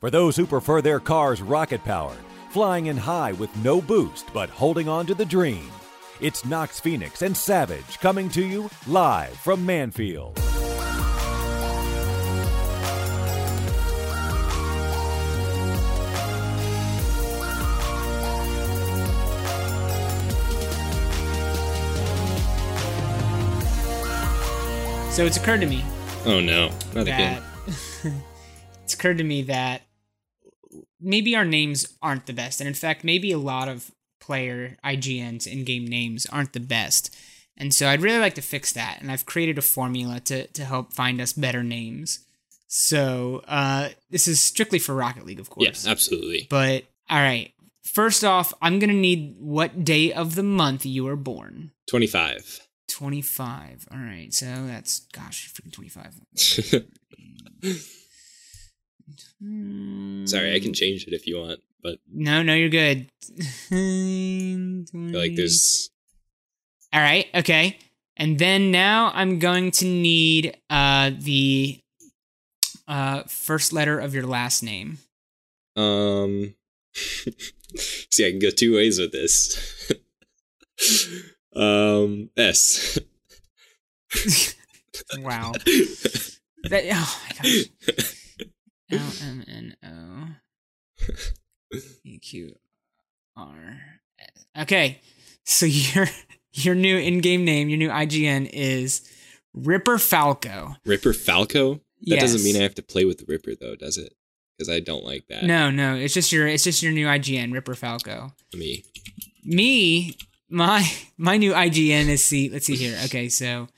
For those who prefer their cars rocket powered, flying in high with no boost but holding on to the dream. It's Nox Phoenix and Savage coming to you live from Mannfield. So it's occurred to me Oh no, not that again. it's occurred to me that maybe our names aren't the best, and in fact, maybe a lot of player IGN's in-game names aren't the best. And so I'd really like to fix that, and I've created a formula to to help find us better names. So uh, this is strictly for Rocket League, of course. Yes, absolutely. But all right, first off, I'm gonna need what day of the month you were born. 25. 25. All right, so that's gosh, freaking 25. Sorry, I can change it if you want, but No, no, you're good. Like there's All right, okay. And then now I'm going to need uh the uh first letter of your last name. um see I can go two ways with this. um S. Wow. that oh my gosh. L M N O E Q R S. Okay. So your your new in-game name, your new IGN is Ripper Falco. Ripper Falco? That doesn't mean I have to play with the Ripper though, does it? Because I don't like that. No, no, it's just your it's just your new IGN, Ripper Falco. Me. Me, my my new IGN is see. Let's see here. Okay, so,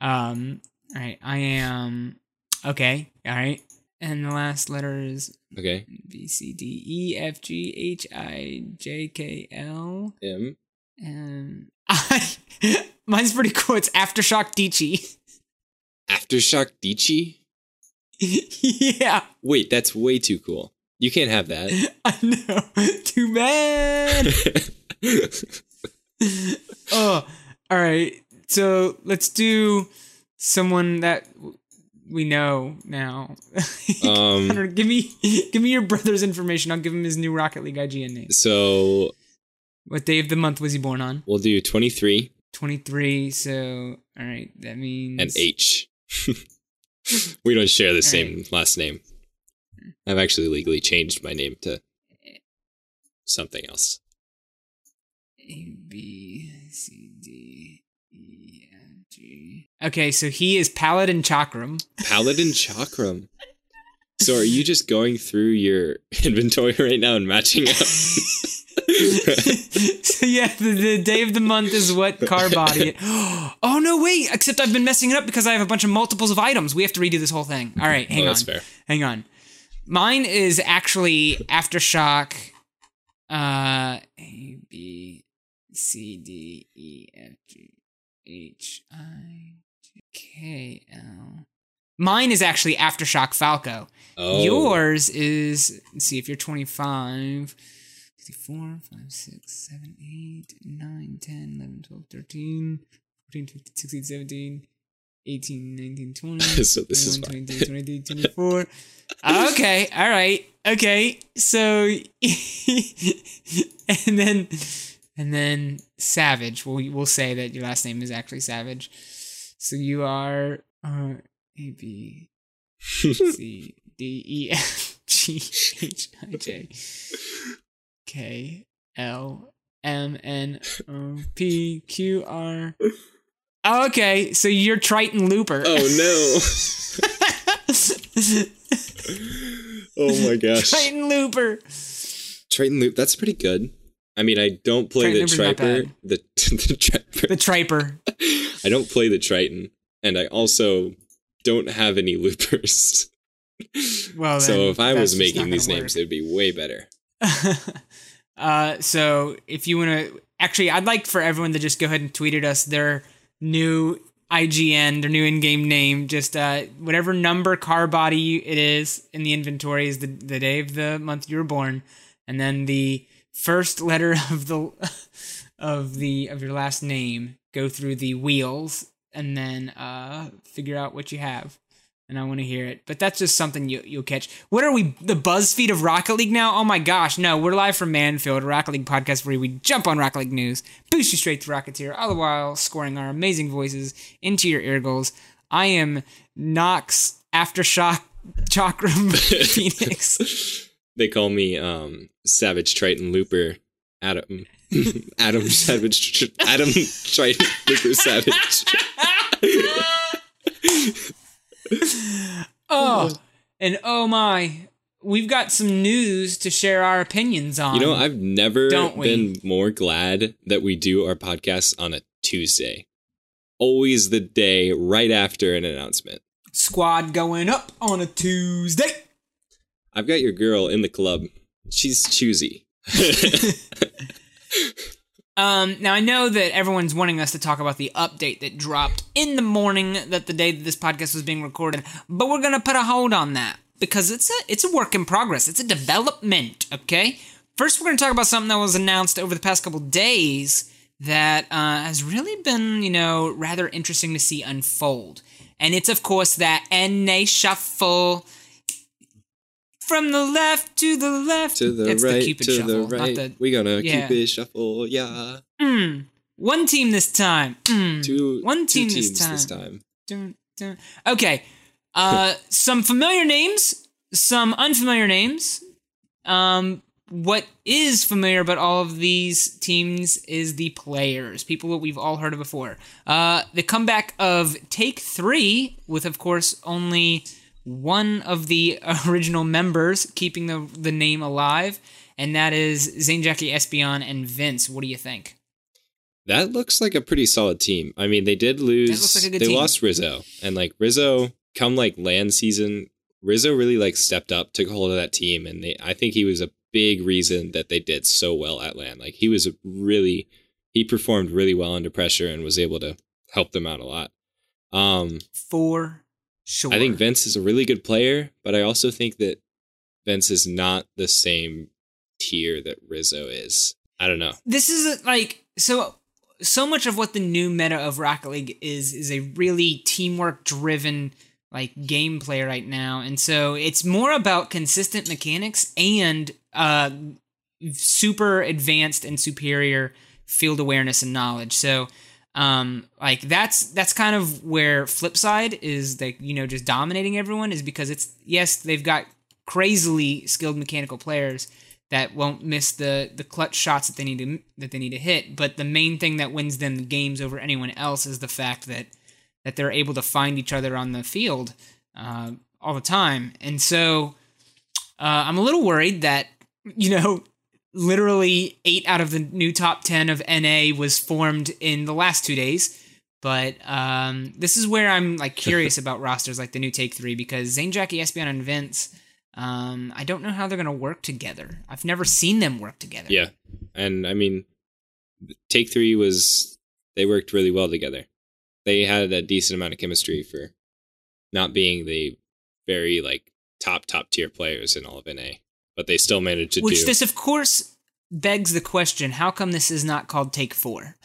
um, all right, I am okay. All right, and the last letter is Okay. B C D E F G H I J K L M. and I. Mine's pretty cool. It's Aftershock Dieci. Aftershock Dieci? yeah, Wait, that's way too cool. You can't have that. I know. Too bad. oh, all right. So let's do someone that we know now. Um, Connor, give me give me your brother's information. I'll give him his new Rocket League IGN name. so What day of the month was he born on? we'll do 23 Twenty three. So all right, that means an H. we don't share the All same last name. I've actually legally changed my name to something else. A B C D F G. Okay, so he is Paladin Chakram. Paladin Chakram. So are you just going through your inventory right now and matching up? so yeah, the, the day of the month is what car body. oh no, wait! Except I've been messing it up because I have a bunch of multiples of items. We have to redo this whole thing. All right, hang oh, on, fair. hang on. Mine is actually aftershock. Uh, A B C D E F G H I J K L. Mine is actually aftershock Falco. Oh, Yours is, let's see, if you're 25, 54, 5, 6, 7, 8, 9, 10, 11, 12, 13, 14, 15, 16, 17, 18, 19, 20, So this is 21, fine. 22, 23, 24. okay, all right. Okay. So, and then, and then Savage. We'll, we'll say that your last name is actually Savage. So you are uh, A, B, C D E F G H I J K L M N O P Q R. Oh, okay, so you're Triton Looper. oh no. oh my gosh. Triton Looper. Triton Loop, that's pretty good. I mean, I don't play Triton the Triper. The, the Triper. The Triper. I don't play the Triton, and I also don't have any loopers. Well, so if I was making these gonna names, work. it'd be way better. uh, so if you want to, actually, I'd like for everyone to just go ahead and tweet at us their new IGN, their new in-game name, just uh, whatever number car body it is in the inventory is the the day of the month you were born, and then the first letter of the of the of your last name. Go through the wheels and then uh, figure out what you have. and I want to hear it. But that's just something you, you'll catch. What are we, the BuzzFeed of Rocket League now? Oh my gosh, no, we're live from Mannfield, a Rocket League podcast where we jump on Rocket League news, boost you straight to Rocketeer, all the while scoring our amazing voices into your ear goals. I am Nox Aftershock Chakram Phoenix. They call me um, Savage Triton Looper Adam. Adam Savage Adam Triton Looper Savage. oh, and oh my, we've got some news to share our opinions on. You know, I've never Don't we? been more glad that we do our podcast on a Tuesday. Always the day right after an announcement. Squad going up on a Tuesday. I've got your girl in the club. She's choosy. Um, now I know that everyone's wanting us to talk about the update that dropped in the morning that the day that this podcast was being recorded, but we're gonna put a hold on that because it's a it's a work in progress. It's a development. Okay. First, we're gonna talk about something that was announced over the past couple days that uh, has really been, you know, rather interesting to see unfold, and it's of course that NA shuffle. From the left to the left. to the That's right, the Cupid to shuffle, the right. the we gonna yeah. keep it shuffle, yeah. Mm. One team this time. Mm. Two, One two team this teams time. this time. Dun, dun. Okay. Uh, some familiar names, some unfamiliar names. Um, what is familiar about all of these teams is the players, people that we've all heard of before. Uh, the comeback of Take Three, with of course only one of the original members keeping the the name alive, and that is Zane Jackie Espeon and Vince. What do you think? That looks like a pretty solid team. I mean, they did lose. looks like a good they team. lost Rizzo, and like Rizzo, come like LAN season, Rizzo really like stepped up, took a hold of that team, and they. I think he was a big reason that they did so well at LAN. Like he was really, he performed really well under pressure and was able to help them out a lot. Um, For sure. I think Vince is a really good player, but I also think that Vince is not the same tier that Rizzo is. I don't know. this is like so so much of what the new meta of Rocket League is is a really teamwork driven like gameplay right now and so it's more about consistent mechanics and uh super advanced and superior field awareness and knowledge so um like that's that's kind of where flipside is like you know just dominating everyone is because it's yes they've got crazily skilled mechanical players that won't miss the the clutch shots that they need to that they need to hit. But the main thing that wins them games over anyone else is the fact that that they're able to find each other on the field uh, all the time. And so uh, I'm a little worried that you know literally eight out of the new top ten of NA was formed in the last two days. But um, this is where I'm like curious about rosters like the new Take Three because Zane, Jackie, Espeon, and Vince. Um, I don't know how they're gonna work together. I've never seen them work together. Yeah. And I mean, Take Three was, they worked really well together. They had a decent amount of chemistry for not being the very like top, top tier players in all of NA, but they still managed to do Which do. this, of course, begs the question: How come this is not called Take Four?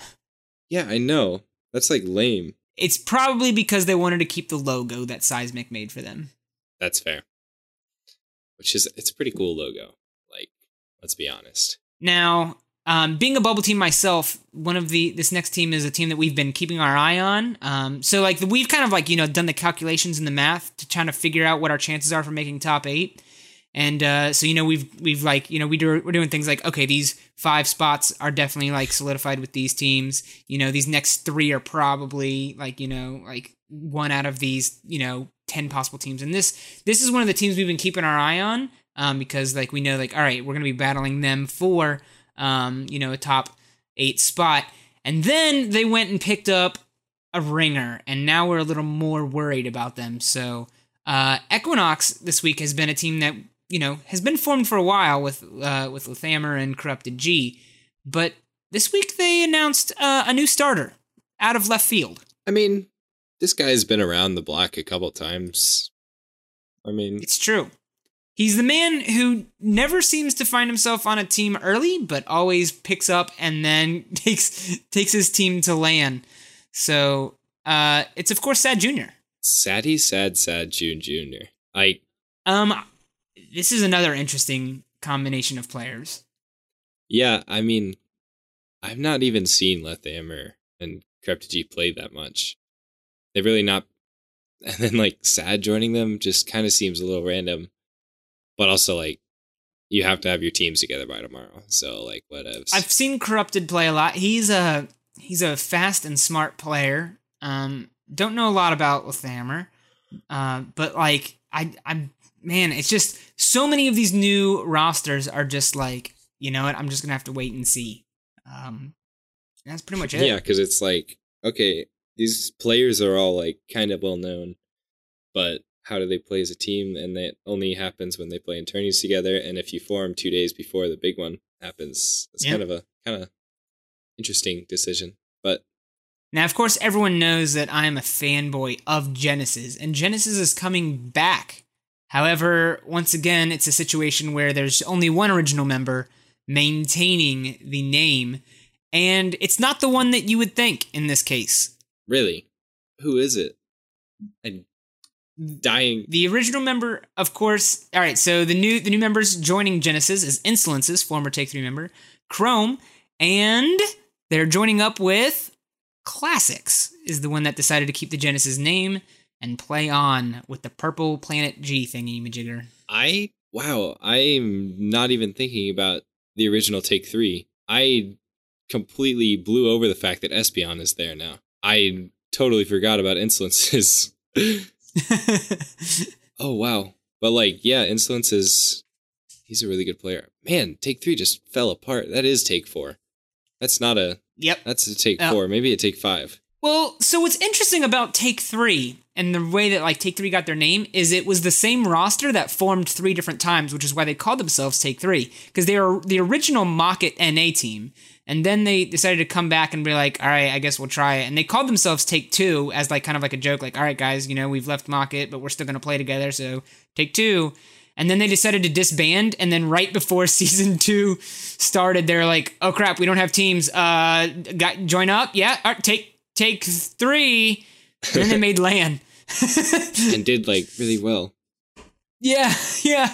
yeah, I know. That's like lame. It's probably because they wanted to keep the logo that Seismic made for them. That's fair. Which is, it's a pretty cool logo. Like, let's be honest. Now, um, being a bubble team myself, one of the this next team is a team that we've been keeping our eye on. Um, so like the, we've kind of like you know done the calculations and the math to try to figure out what our chances are for making top eight. And uh, so you know we've we've like you know we do we're doing things like okay these five spots are definitely like solidified with these teams. You know these next three are probably like you know like one out of these you know ten possible teams. And this this is one of the teams we've been keeping our eye on um, because like we know like all right we're gonna be battling them for um, you know, a top eight spot. And then they went and picked up a ringer, and now we're a little more worried about them. So uh, Equinox this week has been a team that you know has been formed for a while with uh, with Lethamyr and Corrupted G, but this week they announced uh, a new starter out of left field. I mean, this guy's been around the block a couple times. I mean, It's true. He's the man who never seems to find himself on a team early, but always picks up and then takes takes his team to LAN. So uh, it's of course Sad Junior. Saddy Sad Sad June Jr. I Um, this is another interesting combination of players. Yeah, I mean, I've not even seen Lethamyr and Corrupted G play that much. They've really not. And then, like, Sad joining them just kind of seems a little random. But also, like, you have to have your teams together by tomorrow. So, like, whatever. I've seen Corrupted play a lot. He's a he's a fast and smart player. Um, don't know a lot about Lethamyr, uh, but like I I'm man, it's just so many of these new rosters are just like you know what? I'm just gonna have to wait and see. Um, that's pretty much it. Yeah, because it's like, okay, these players are all, like, kind of well known. But how do they play as a team? And that only happens when they play in tourneys together. And if you form two days before the big one happens, it's Yep. kind of a kind of interesting decision. But Now, of course, everyone knows that I am a fanboy of Genesis, and Genesis is coming back. However, once again, it's a situation where there's only one original member maintaining the name, and it's not the one that you would think in this case. Really? Who is it? I'm dying. The original member, of course. All right, so the new the new members joining Genesis is Insolences, former Take Three member, Chrome, and they're joining up with Klassux. Is the one that decided to keep the Genesis name and play on with the Purple Planet G thingy majigger. I wow, I'm not even thinking about the original Take Three. I completely blew over the fact that Espeon is there now. I totally forgot about Insolences. oh wow. But like, yeah, Insolence is he's a really good player. Man, Take Three just fell apart. That is Take Four. That's not a yep. that's a Take Oh. Four, maybe a Take Five. Well, so what's interesting about Take Three and the way that like Take Three got their name is it was the same roster that formed three different times, which is why they called themselves Take Three because they were the original Mockit NA team, and then they decided to come back and be like, all right, I guess we'll try it, and they called themselves Take Two as like kind of like a joke, like, all right, guys, you know, we've left Mockit, but we're still gonna play together, so Take Two. And then they decided to disband, and then right before season two started, they're like, "Oh crap, we don't have teams. Uh, got join up? Yeah, all right, take take three. And then they made LAN. and did like really well. yeah, yeah.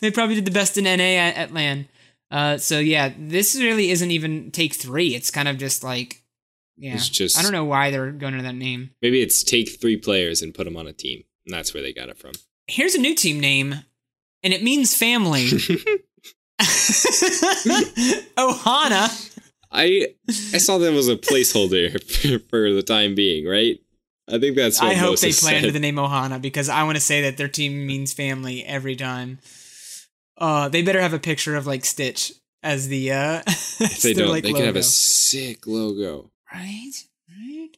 They probably did the best in NA at, at LAN. Uh, so yeah, this really isn't even take three. It's kind of just like, yeah. It's just- I don't know why they're going to that name. Maybe it's take three players and put them on a team. And that's where they got it from. Here's a new team name, and it means family. Ohana. I I saw that was a placeholder for, for the time being, right? I think that's what I hope they Moses play under the name Ohana because I want to say that their team means family every time. Uh, they better have a picture of like Stitch as the uh. If they don't, they could have a sick logo. right, right.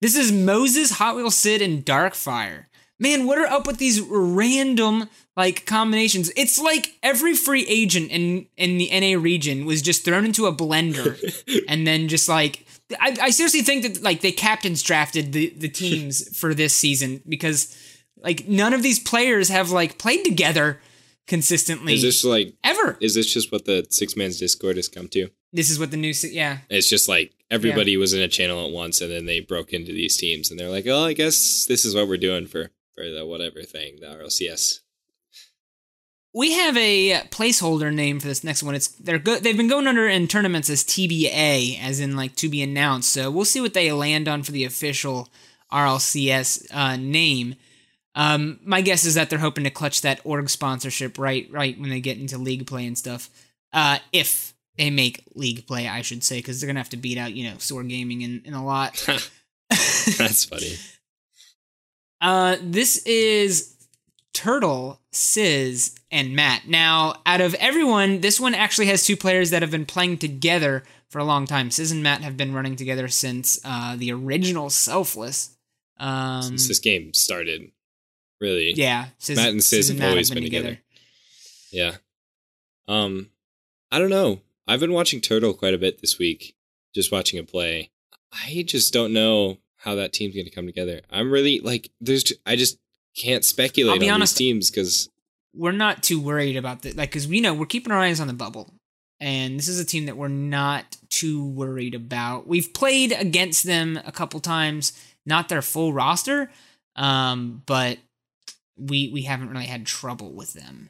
This is Moses, Hot Wheel Sid, and Darkfire. Man, what are up with these random like combinations? It's like every free agent in in the NA region was just thrown into a blender and then just like I, I seriously think that like the captains drafted the the teams for this season because like none of these players have like played together consistently Is this like ever. is this just what the six man's Discord has come to? This is what the new yeah It's just like everybody was in a channel at once, and then they broke into these teams, and they're like, "Oh, I guess this is what we're doing for for the whatever thing, the RLCS." We have a placeholder name for this next one. It's they're good. They've been going under in tournaments as TBA, as in like to be announced. So we'll see what they land on for the official RLCS uh, name. Um, my guess is that they're hoping to clutch that org sponsorship right, right when they get into league play and stuff. Uh, if they make league play, I should say, because they're gonna have to beat out you know Sword Gaming in, in a lot. That's funny. Uh, this is Turtle, Sizz, and Matt. Now, out of everyone, this one actually has two players that have been playing together for a long time. Sizz and Matt have been running together since uh, the original Selfless. Um, Since this game started, really. yeah, Sizz, Matt and Sizz have Matt always been together. Yeah. Um, I don't know. I've been watching Turtle quite a bit this week, just watching him play. I just don't know how that team's going to come together. I'm really like, there's, I just can't speculate I'll be on honest. these teams because We're not too worried about that, like, because we know we're keeping our eyes on the bubble. And this is a team that we're not too worried about. We've played against them a couple times, not their full roster, um, but we we haven't really had trouble with them.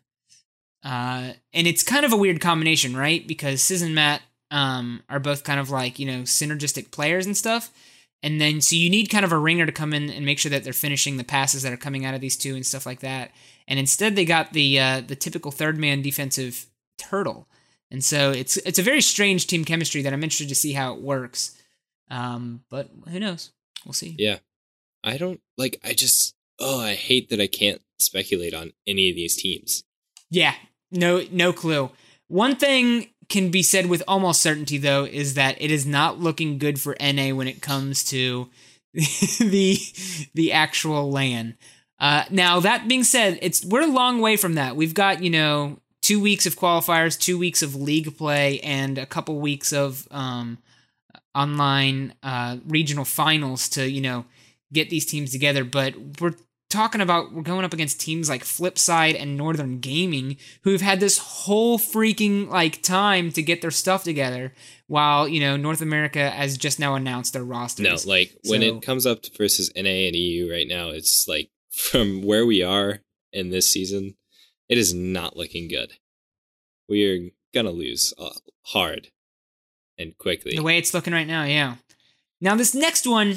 Uh, and it's kind of a weird combination, right? Because Sizz and Matt um, are both kind of like you know synergistic players and stuff. And then so you need kind of a ringer to come in and make sure that they're finishing the passes that are coming out of these two and stuff like that. And instead they got the uh, the typical third man defensive turtle. And so it's it's a very strange team chemistry that I'm interested to see how it works. Um, but who knows? We'll see. Yeah. I don't like I just oh, I hate that I can't speculate on any of these teams. Yeah, no no clue. One thing can be said with almost certainty though is that it is not looking good for NA when it comes to the the actual LAN. Uh, now that being said, it's we're a long way from that. We've got you know two weeks of qualifiers, two weeks of league play, and a couple weeks of um, online uh, regional finals to you know get these teams together. But we're talking about we're going up against teams like Flipside and Northern Gaming who've had this whole freaking like time to get their stuff together while you know North America has just now announced their rosters. No, like when it comes up versus NA and EU right now, it's like from where we are in this season, it is not looking good. We are gonna lose uh, hard and quickly. the way it's looking right now, yeah. Now this next one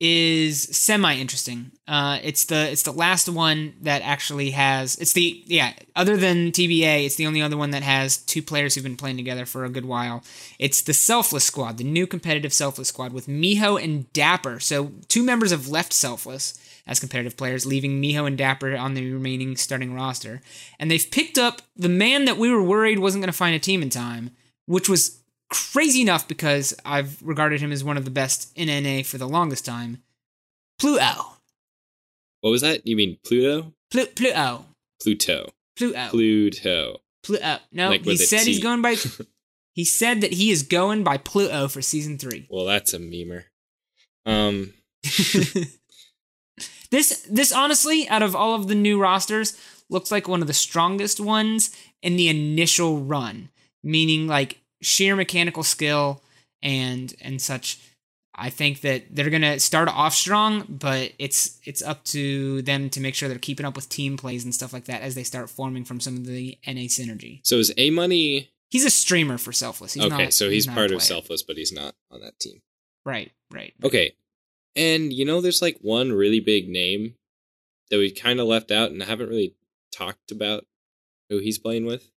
is semi interesting. Uh, it's the it's the last one that actually has it's the yeah other than TBA it's the only other one that has two players who've been playing together for a good while. It's the Selfless Squad, the new competitive Selfless Squad with Miho and Dapper. So two members have left Selfless as competitive players, leaving Miho and Dapper on the remaining starting roster, and they've picked up the man that we were worried wasn't going to find a team in time, which was crazy enough because I've regarded him as one of the best in NA for the longest time. Pluto. what was that? You mean Pluto? Plu- Pluto. Pluto. Pluto. Pluto. Pluto. No, Like he said he's going by. he said that he is going by Pluto for season three. Well, that's a memer. Um, this this honestly, out of all of the new rosters, looks like one of the strongest ones in the initial run. Meaning like sheer mechanical skill and and such. I think that they're gonna start off strong, but it's it's up to them to make sure they're keeping up with team plays and stuff like that as they start forming from some of the NA synergy. so is A Money He's a streamer for Selfless. He's okay? not, so he's, not part of. Selfless, but he's not on that team. Right, right. Okay, and you know, there's like one really big name that we kind of left out and haven't really talked about who he's playing with.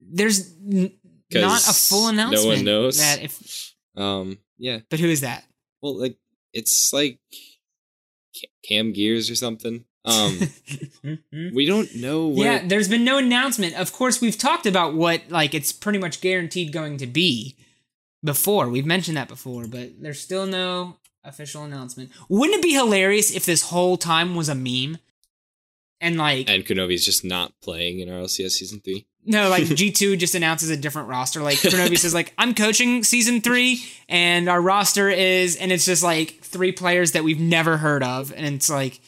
There's n- not a full announcement. no one knows. that if. Um, yeah. But who is that? Well, like it's like Cam Gears or something. Um, we don't know where. yeah, there's been no announcement. Of course, we've talked about what like it's pretty much guaranteed going to be before. We've mentioned that before, but there's still no official announcement. Wouldn't it be hilarious if this whole time was a meme? And like and Kronovi's just not playing in RLCS season three. No, like G2 just announces a different roster. Like Kronovi says, like, I'm coaching season three, and our roster is and it's just like three players that we've never heard of. And it's like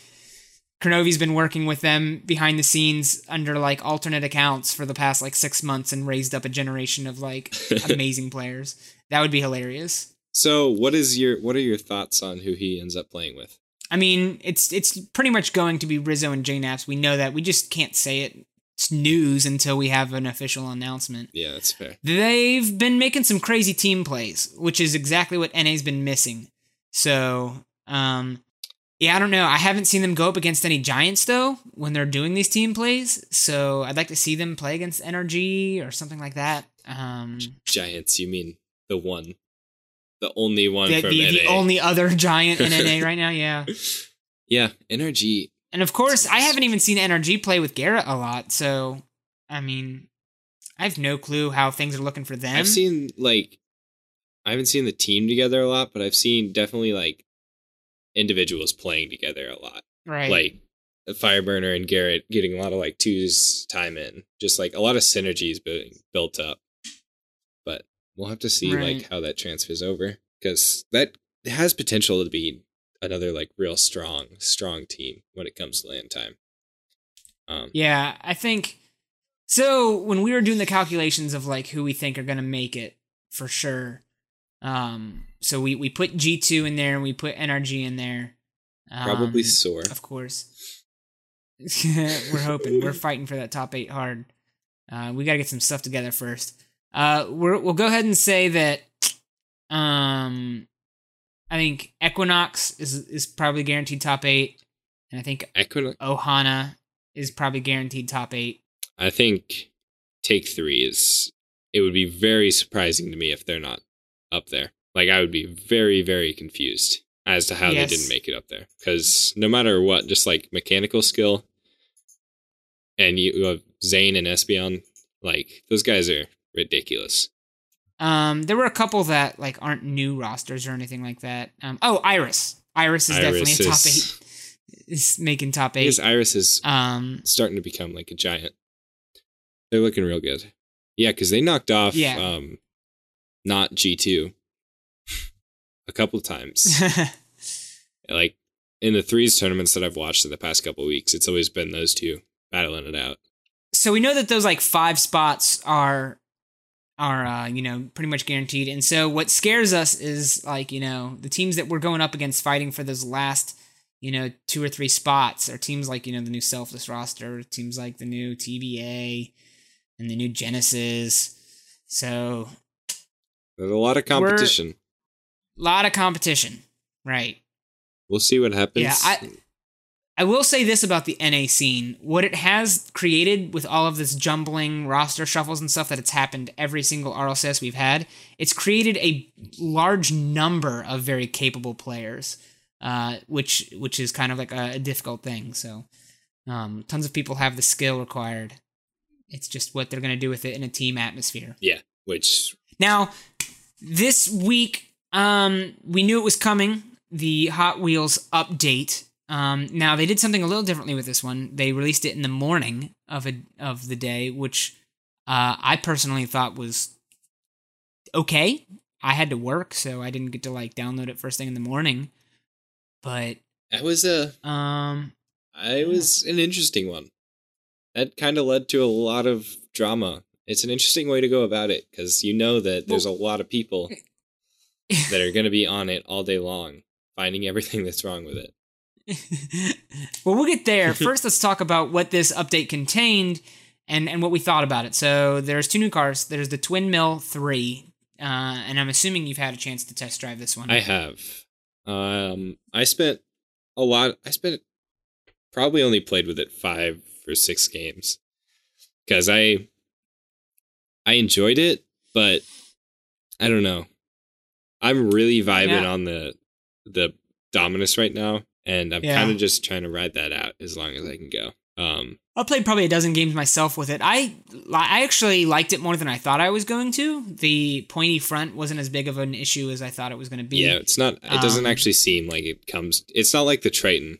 Kronovi's been working with them behind the scenes under like alternate accounts for the past like six months and raised up a generation of like amazing players. That would be hilarious. So, what is your what are your thoughts on who he ends up playing with? I mean, it's it's pretty much going to be Rizzo and JNaps. We know that. We just can't say it. It's news until we have an official announcement. Yeah, that's fair. They've been making some crazy team plays, which is exactly what NA's been missing. So, um, yeah, I don't know. I haven't seen them go up against any giants though when they're doing these team plays. So I'd like to see them play against NRG or something like that. Um, Giants, you mean the one, the only one the, from the, the only other giant in NA right now, yeah. yeah, NRG. And of course, I haven't even seen NRG play with Garrett a lot. So, I mean, I have no clue how things are looking for them. I've seen like, I haven't seen the team together a lot, but I've seen definitely like individuals playing together a lot. right. Like Fireburner and Garrett getting a lot of like twos time in, just like a lot of synergies being built up. But we'll have to see Right. like how that transfers over because that has potential to be another like real strong, strong team when it comes to LAN time. Um, Yeah, I think so. When we were doing the calculations of like who we think are gonna make it for sure, um, so we we put G two in there and we put NRG in there. Probably Um, sore. Of course. we're hoping. We're fighting for that top eight hard. Uh, we got to get some stuff together first. Uh, we're, we'll go ahead and say that. Um, I think Equinox is is probably guaranteed top eight, and I think Equinox. Ohana is probably guaranteed top eight. I think take three is. It would be very surprising to me if they're not up there. Like I would be very very confused as to how Yes. they didn't make it up there. Because no matter what, just like mechanical skill, and you you have Zane and Espeon, like those guys are ridiculous. Um, there were a couple that like aren't new rosters or anything like that. Um, oh, Iris. Iris is definitely a top eight. Is making top eight. Iris is Um, starting to become like a giant. They're looking real good. Yeah, because they knocked off Yeah. um not G two a couple times. like in the threes tournaments that I've watched in the past couple weeks, it's always been those two battling it out. so we know that those like five spots are are uh, you know pretty much guaranteed and so what scares us is like you know the teams that we're going up against fighting for those last you know two or three spots are teams like you know the new selfless roster teams like the new tba and the new genesis so There's a lot of competition. a lot of competition right We'll see what happens. Yeah, I I will say this about the NA scene. What it has created with all of this jumbling roster shuffles and stuff that it's happened every single RLCS we've had, it's created a large number of very capable players. Uh, which which is kind of like a, a difficult thing. So um, tons of people have the skill required. It's just what they're gonna do with it in a team atmosphere. yeah, which Now, this week, um, we knew it was coming. The Hot Wheels update. Um, now they did something a little differently with this one. They released it in the morning of a of the day, which uh, I personally thought was okay. I had to work, so I didn't get to like download it first thing in the morning. But that was a um, it was an interesting one. That kind of led to a lot of drama. It's an interesting way to go about it because you know that there's a lot of people that are going to be on it all day long, finding everything that's wrong with it. well, we'll get there. First, let's talk about what this update contained and, and what we thought about it. So, there's two new cars. There's the Twin Mill 3, uh, and I'm assuming you've had a chance to test drive this one. I have. Um, I spent a lot. I spent probably only played with it five or six games because I I enjoyed it, but I don't know. I'm really vibing Yeah. on the the Dominus right now, and I'm Yeah. kind of just trying to ride that out as long as I can go. Um, I played probably a dozen games myself with it. I I actually liked it more than I thought I was going to. The pointy front wasn't as big of an issue as I thought it was going to be. yeah, it's not. It doesn't Um, actually seem like it comes. It's not like the Triton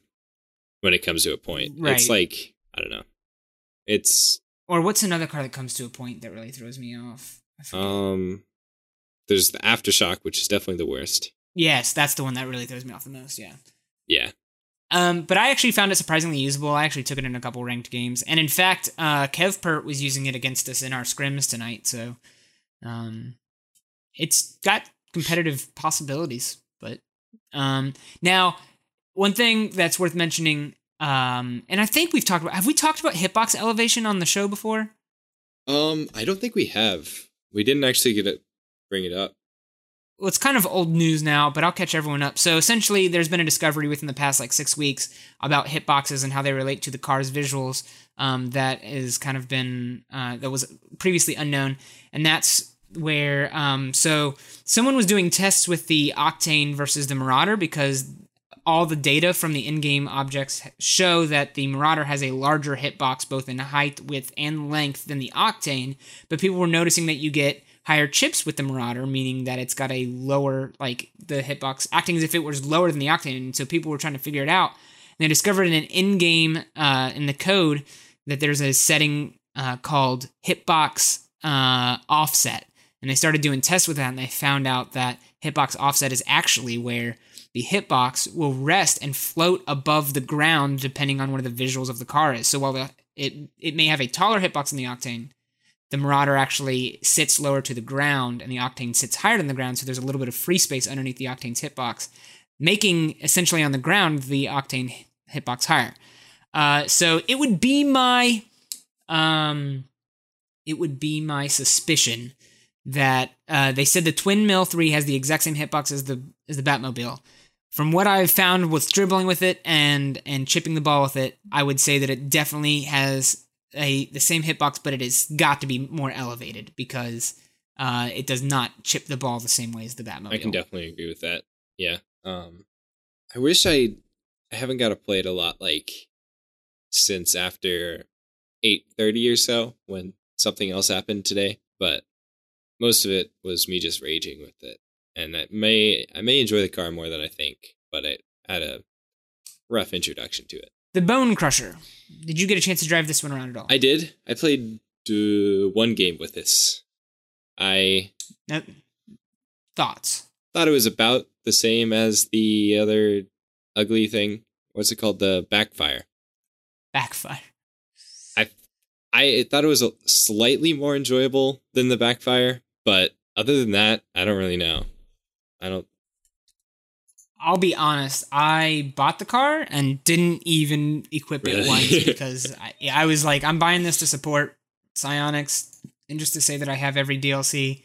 when it comes to a point. It's like I don't know. It's Or what's another car that comes to a point that really throws me off? Um, there's the aftershock, which is definitely the worst. yes, that's the one that really throws me off the most. Yeah. Yeah, Um, but I actually found it surprisingly usable. I actually took it in a couple ranked games, and in fact, uh, Kev Pert was using it against us in our scrims tonight. So, um, it's got competitive possibilities. But um, now, one thing that's worth mentioning, um, and I think we've talked about. Have we talked about hitbox elevation on the show before? Um, I don't think we have. We didn't actually get it. Bring it up. Well, it's kind of old news now, but I'll catch everyone up. So essentially, there's been a discovery within the past like six weeks about hitboxes and how they relate to the car's visuals. Um, that is kind of been uh, that was previously unknown, and that's where um, so someone was doing tests with the Octane versus the Marauder because all the data from the in-game objects show that the Marauder has a larger hitbox both in height, width, and length than the Octane. But people were noticing that you get higher chips with the Marauder, meaning that it's got a lower like the hitbox, acting as if it was lower than the Octane. And so people were trying to figure it out. And they discovered in an in-game uh, in the code that there's a setting uh, called hitbox uh, offset, and they started doing tests with that, and they found out that hitbox offset is actually where the hitbox will rest and float above the ground depending on where the visuals of the car is. So while the, it it may have a taller hitbox than the Octane, the Marauder actually sits lower to the ground, and the Octane sits higher than the ground. So there's a little bit of free space underneath the Octane's hitbox. making essentially on the ground the octane hitbox higher. Uh, so it would be my, um, it would be my suspicion that uh, they said the Twin Mill Three has the exact same hitbox as the as the Batmobile. From what I've found with dribbling with it and and chipping the ball with it, I would say that it definitely has a the same hitbox, but it has got to be more elevated because uh, it does not chip the ball the same way as the Batmobile. I can definitely agree with that. Yeah. Um, I wish I I haven't got to play it a lot like since after eight thirty or so when something else happened today, but most of it was me just raging with it, and I may I may enjoy the car more than I think, but I had a rough introduction to it. The Bone Crusher. Did you get a chance to drive this one around at all? I did. I played uh, one game with this. I No- thoughts. thought it was about the same as the other ugly thing. What's it called? The backfire. Backfire. I I thought it was a slightly more enjoyable than the backfire, but other than that, I don't really know. I don't. I'll be honest. I bought the car and didn't even equip it once because I, I was like, I'm buying this to support Psyonix, and just to say that I have every DLC.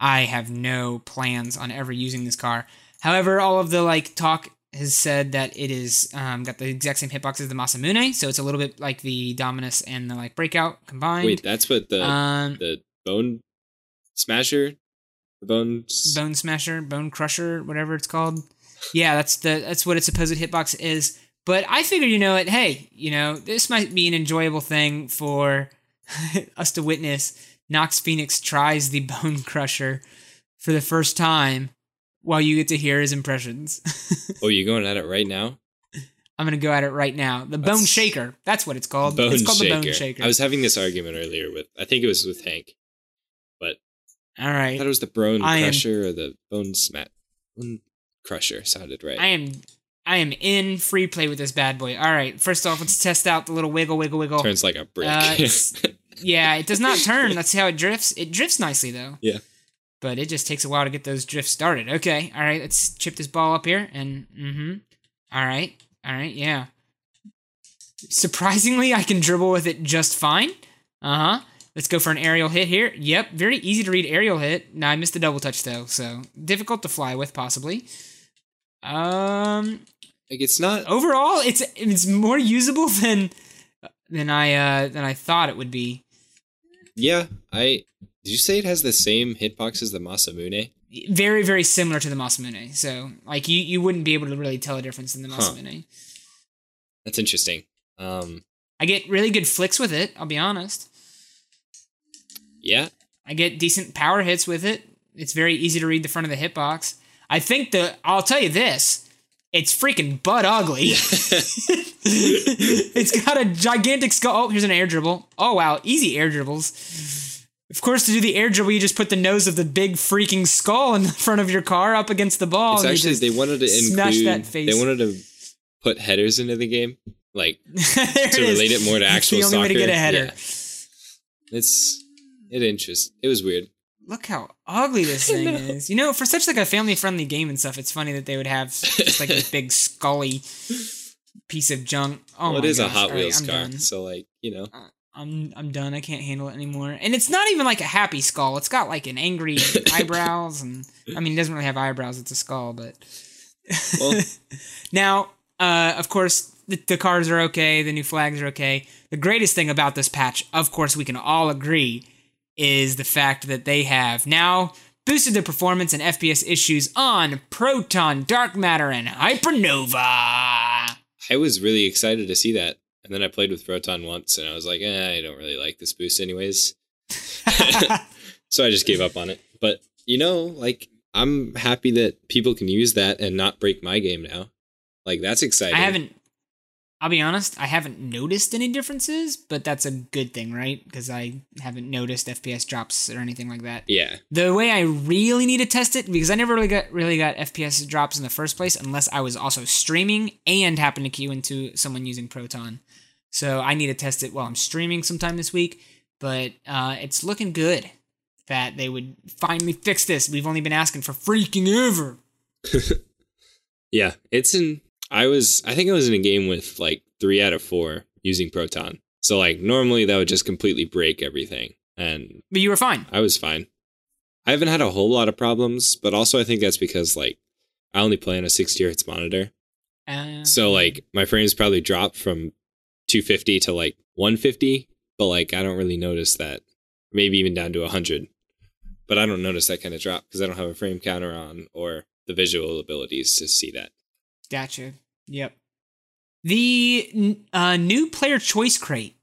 I have no plans on ever using this car. However, all of the like talk has said that it is um, got the exact same hitbox as the Masamune, so it's a little bit like the Dominus and the like Breakout combined. Wait, that's what the um, the bone smasher, the bone. Bone Smasher, Bone Crusher, whatever it's called. Yeah, that's the that's what its supposed hitbox is. But I figured, you know what? Hey, you know, this might be an enjoyable thing for us to witness. Nox Phoenix tries the Bone Crusher for the first time, while you get to hear his impressions. Oh, you're going at it right now? I'm gonna go at it right now. The Bone That's- Shaker. That's what it's called. Bone it's called shaker. the Bone Shaker. I was having this argument earlier with. I think it was with Hank. All I right. thought it was the bone I am- crusher or the bone smat. Bone crusher sounded right. I am I am in free play with this bad boy. All right. First off, let's test out the little wiggle, wiggle, wiggle. Turns like a brick. Uh, Yeah, it does not turn. That's how it drifts. It drifts nicely though. Yeah. But it just takes a while to get those drifts started. Okay. All right. Let's chip this ball up here and mm-hmm. All right. All right. Yeah. Surprisingly, I can dribble with it just fine. Uh huh. Let's go for an aerial hit here. Yep. Very easy to read aerial hit. Now I missed the double touch though, so difficult to fly with possibly. Um. like it's not. Overall, it's it's more usable than than I uh than I thought it would be. Yeah, I. Did you say it has the same hitbox as the Masamune? very very similar to the Masamune. So like you you wouldn't be able to really tell a difference in the Huh. Masamune. That's interesting. Um, I get really good flicks with it. I'll be honest. yeah, I get decent power hits with it. It's very easy to read the front of the hitbox. I think the I'll tell you this. It's freaking butt ugly. it's got a gigantic skull. Oh, here's an air dribble. Oh wow, easy air dribbles. Of course, to do the air dribble, you just put the nose of the big freaking skull in the front of your car up against the ball. it's actually they wanted to smash include. that face. They wanted to put headers into the game, like to is. relate it more to It's actual the only way to soccer. get a header. Yeah. It's it interest. It was weird. Look how ugly this thing is. You know, for such like a family friendly game and stuff, it's funny that they would have just like this big scully piece of junk. Oh well, it is a. Hot Wheels I'm car, done. so like you know, I'm I'm done. I can't handle it anymore. And it's not even like a happy skull. It's got like an angry eyebrows, and I mean, it doesn't really have eyebrows. It's a skull, but well, now, uh, of course, the, the cars are okay. The new flags are okay. The greatest thing about this patch, of course, we can all agree, is the fact that they have now boosted the performance and FPS issues on Proton, Dark Matter, and Hypernova. I was really excited to see that, and then I played with Proton once, and I was like, eh, I don't really like this boost, anyways. so I just gave up on it. But you know, like I'm happy that people can use that and not break my game now. Like that's exciting. I haven't. I'll be honest. I haven't noticed any differences, but that's a good thing, right? Because I haven't noticed FPS drops or anything like that. Yeah, The way I really need to test it, because I never really got really got FPS drops in the first place, unless I was also streaming and happened to queue into someone using Proton. So I need to test it while I'm streaming sometime this week. But uh, it's looking good that they would finally fix this. We've only been asking for freaking ever. Yeah, it's in. I was. I think I was in a game with like three out of four using Proton. So like normally that would just completely break everything, and But you were fine. I was fine. I haven't had a whole lot of problems, but also I think that's because like I only play on a 60 hertz monitor. Uh, So like my frames probably dropped from 250 to like 150, but like I don't really notice that. Maybe even down to 100. But I don't notice that kind of drop because I don't have a frame counter on or the visual abilities to see that. Gotcha. Yep. The uh, new player choice crate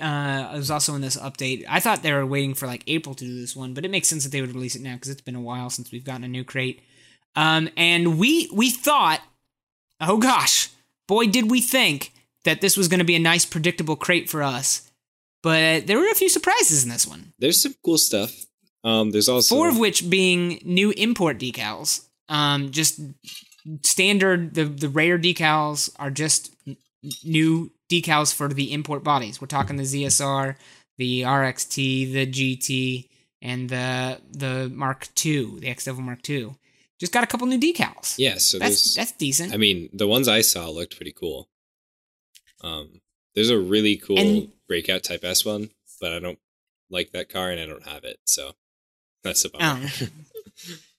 uh, was also in this update. I thought they were waiting for like April to do this one, but it makes sense that they would release it now because it's been a while since we've gotten a new crate. Um, and we we thought, oh gosh, boy, did we think that this was going to be a nice, predictable crate for us. But there were a few surprises in this one. There's some cool stuff. Um, there's also Four of which being new import decals. Um, just standard the the rare decals are just n- new decals for the import bodies. We're talking the ZSR, the RXT, the GT, and the the Mark II, the X Devil Mark II. Just got a couple new decals. yeah. So that's that's decent. I mean, the ones I saw looked pretty cool. Um, there's a really cool And- breakout Type S one, but I don't like that car and I don't have it, so that's a bummer. Oh.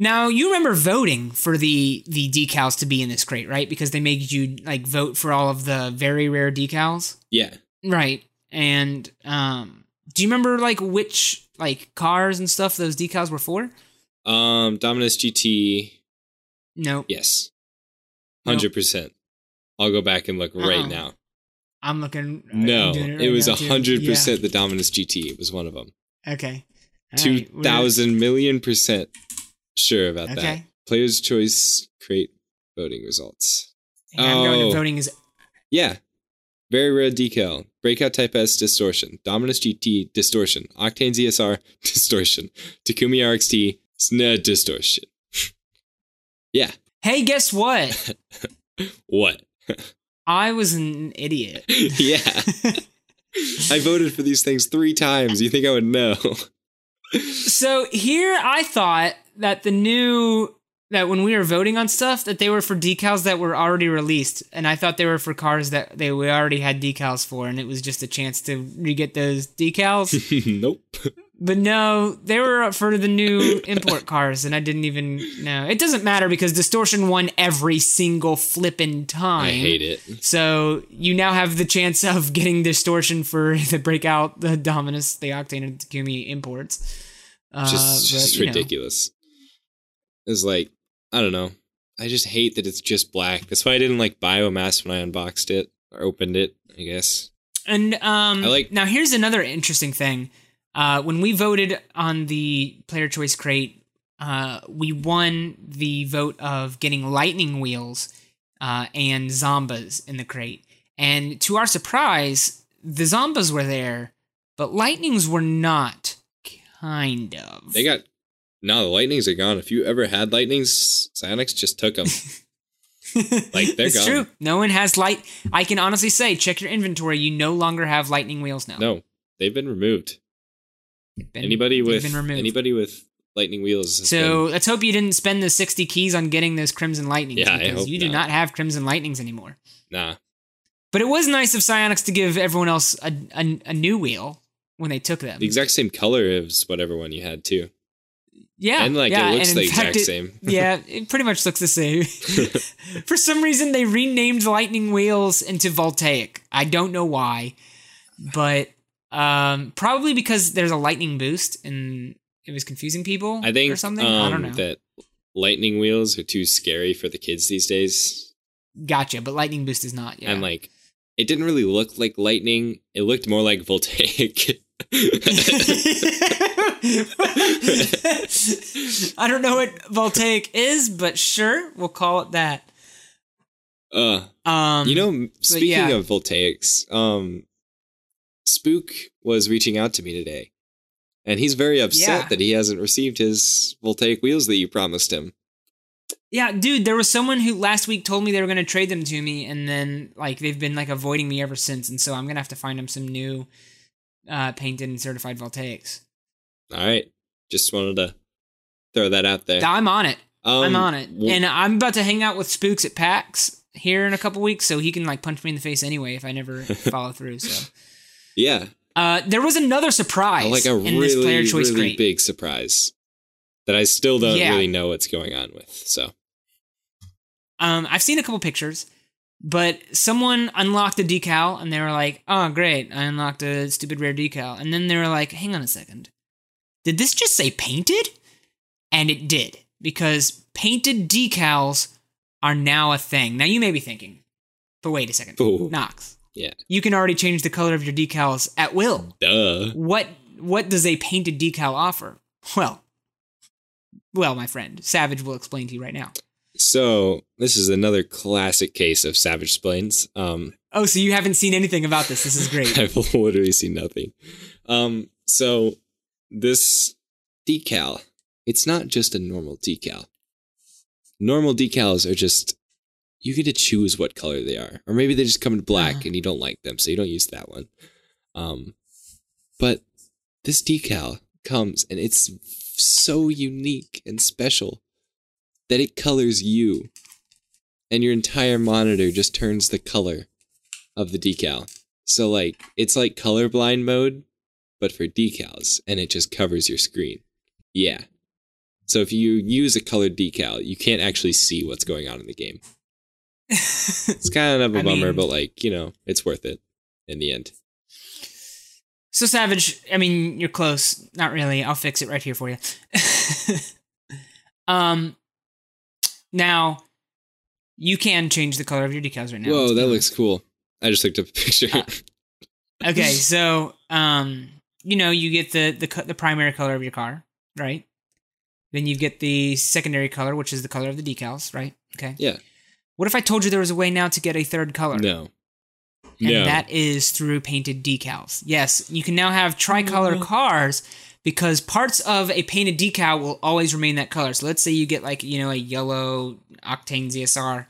Now you remember voting for the the decals to be in this crate, right? Because they made you like vote for all of the very rare decals. yeah, Right. And um do you remember like which like cars and stuff those decals were for? um, Dominus GT, Nope. yes, Nope. hundred percent. I'll go back and look right Uh-uh. now. I'm looking I'm No, doing it, was now, hundred percent the Dominus GT. It was one of them. Okay. All Two right, thousand million percent sure about that. Player's choice create voting results. Yeah, I'm going Oh. to voting is Yeah. Very rare decal. Breakout Type S distortion. Dominus GT distortion. Octane ZSR distortion. Takumi RXT snare distortion. yeah. Hey, guess what? What? I was an idiot. yeah. I voted for these things three times. You think I would know? So here I thought that the new that when we were voting on stuff that they were for decals that were already released and I thought they were for cars that they we already had decals for and it was just a chance to re-get those decals. nope. But no, they were up for the new import cars and I didn't even know. It doesn't matter because distortion won every single flippin' time. I hate it. So you now have the chance of getting distortion for the breakout, the Dominus, the Octane, and Takumi imports. Uh, Just, but, just know. ridiculous. It's like, I don't know. I just hate that it's just black. That's why I didn't like Biomass when I unboxed it or opened it, I guess. And um, I like- now here's another interesting thing. Uh, when we voted on the player choice crate, uh, we won the vote of getting lightning wheels uh, and zombas in the crate. And to our surprise, the zombas were there, but lightnings were not. Kind of. They got no, the lightnings are gone. If you ever had lightnings, Psyonix just took them. Like, they're it's gone. true. No one has light. I can honestly say, check your inventory. You no longer have lightning wheels now. no, they've been removed. Been- anybody with anybody with lightning wheels. So been- let's hope you didn't spend the 60 keys on getting those Crimson Lightnings Yeah, I hope you do not. not have Crimson Lightnings anymore. nah, But it was nice of Psyonix to give everyone else a, a, a new wheel when they took them. the exact same color as whatever one you had too, yeah. and like yeah, it looks the exact it- same. yeah, it pretty much looks the same. For some reason, they renamed Lightning Wheels into Voltaic. I don't know why, but um, probably because there's a lightning boost and it was confusing people. I think or something. Um, I don't know. that lightning wheels are too scary for the kids these days, gotcha, but lightning boost is not. Yeah. and like it didn't really look like lightning. It looked more like voltaic. I don't know what voltaic is, but sure, we'll call it that. uh, Um, you know, speaking yeah. of voltaics, um, Spook was reaching out to me today, and he's very upset Yeah. that he hasn't received his voltaic wheels that you promised him. yeah, dude, there was someone who last week told me they were going to trade them to me, and then like they've been like avoiding me ever since, and so I'm gonna have to find them some new, uh, painted and certified voltaics. All right, just wanted to throw that out there. I'm on it. Um, I'm on it, well- and I'm about to hang out with Spooks at PAX here in a couple weeks, so he can like punch me in the face anyway if I never follow through. So, yeah, uh, there was another surprise like a in this player really, choice really big surprise that I still don't Yeah. really know what's going on with. So Um, I've seen a couple pictures, but someone unlocked a decal and they were like, "Oh, great! I unlocked a stupid rare decal." And then they were like, "Hang on a second, did this just say painted?" And it did because painted decals are now a thing. Now you may be thinking, but wait a second, Ooh. Nox, yeah, you can already change the color of your decals at will. duh. What what does a painted decal offer? Well, well, my friend, Savage will explain to you right now. So this is another classic case of Savage Splains. Um, Oh, so you haven't seen anything about this? This is great. I've literally seen nothing. Um, so this decal, it's not just a normal decal. Normal decals are just you get to choose what color they are, or maybe they just come in black Uh-huh. and you don't like them, so you don't use that one. Um, but this decal comes and it's so unique and special that it colors you, and your entire monitor just turns the color of the decal. So like it's like colorblind mode, but for decals, and it just covers your screen. Yeah. So if you use a colored decal, you can't actually see what's going on in the game. It's kind of a I bummer, mean- but like you know, it's worth it in the end. So Savage, I mean, you're close. Not really. I'll fix it right here for you. um, now you can change the color of your decals right now. Whoa, that looks cool. I just looked up a picture. Uh, okay. So, um, you know, you get the the the primary color of your car, right? Then you get the secondary color, which is the color of the decals, right? Okay. yeah. What if I told you there was a way now to get a third color? No. and no. that is through painted decals. Yes, you can now have tricolor Mm-hmm. cars because parts of a painted decal will always remain that color. So let's say you get like you know a yellow Octane ZSR,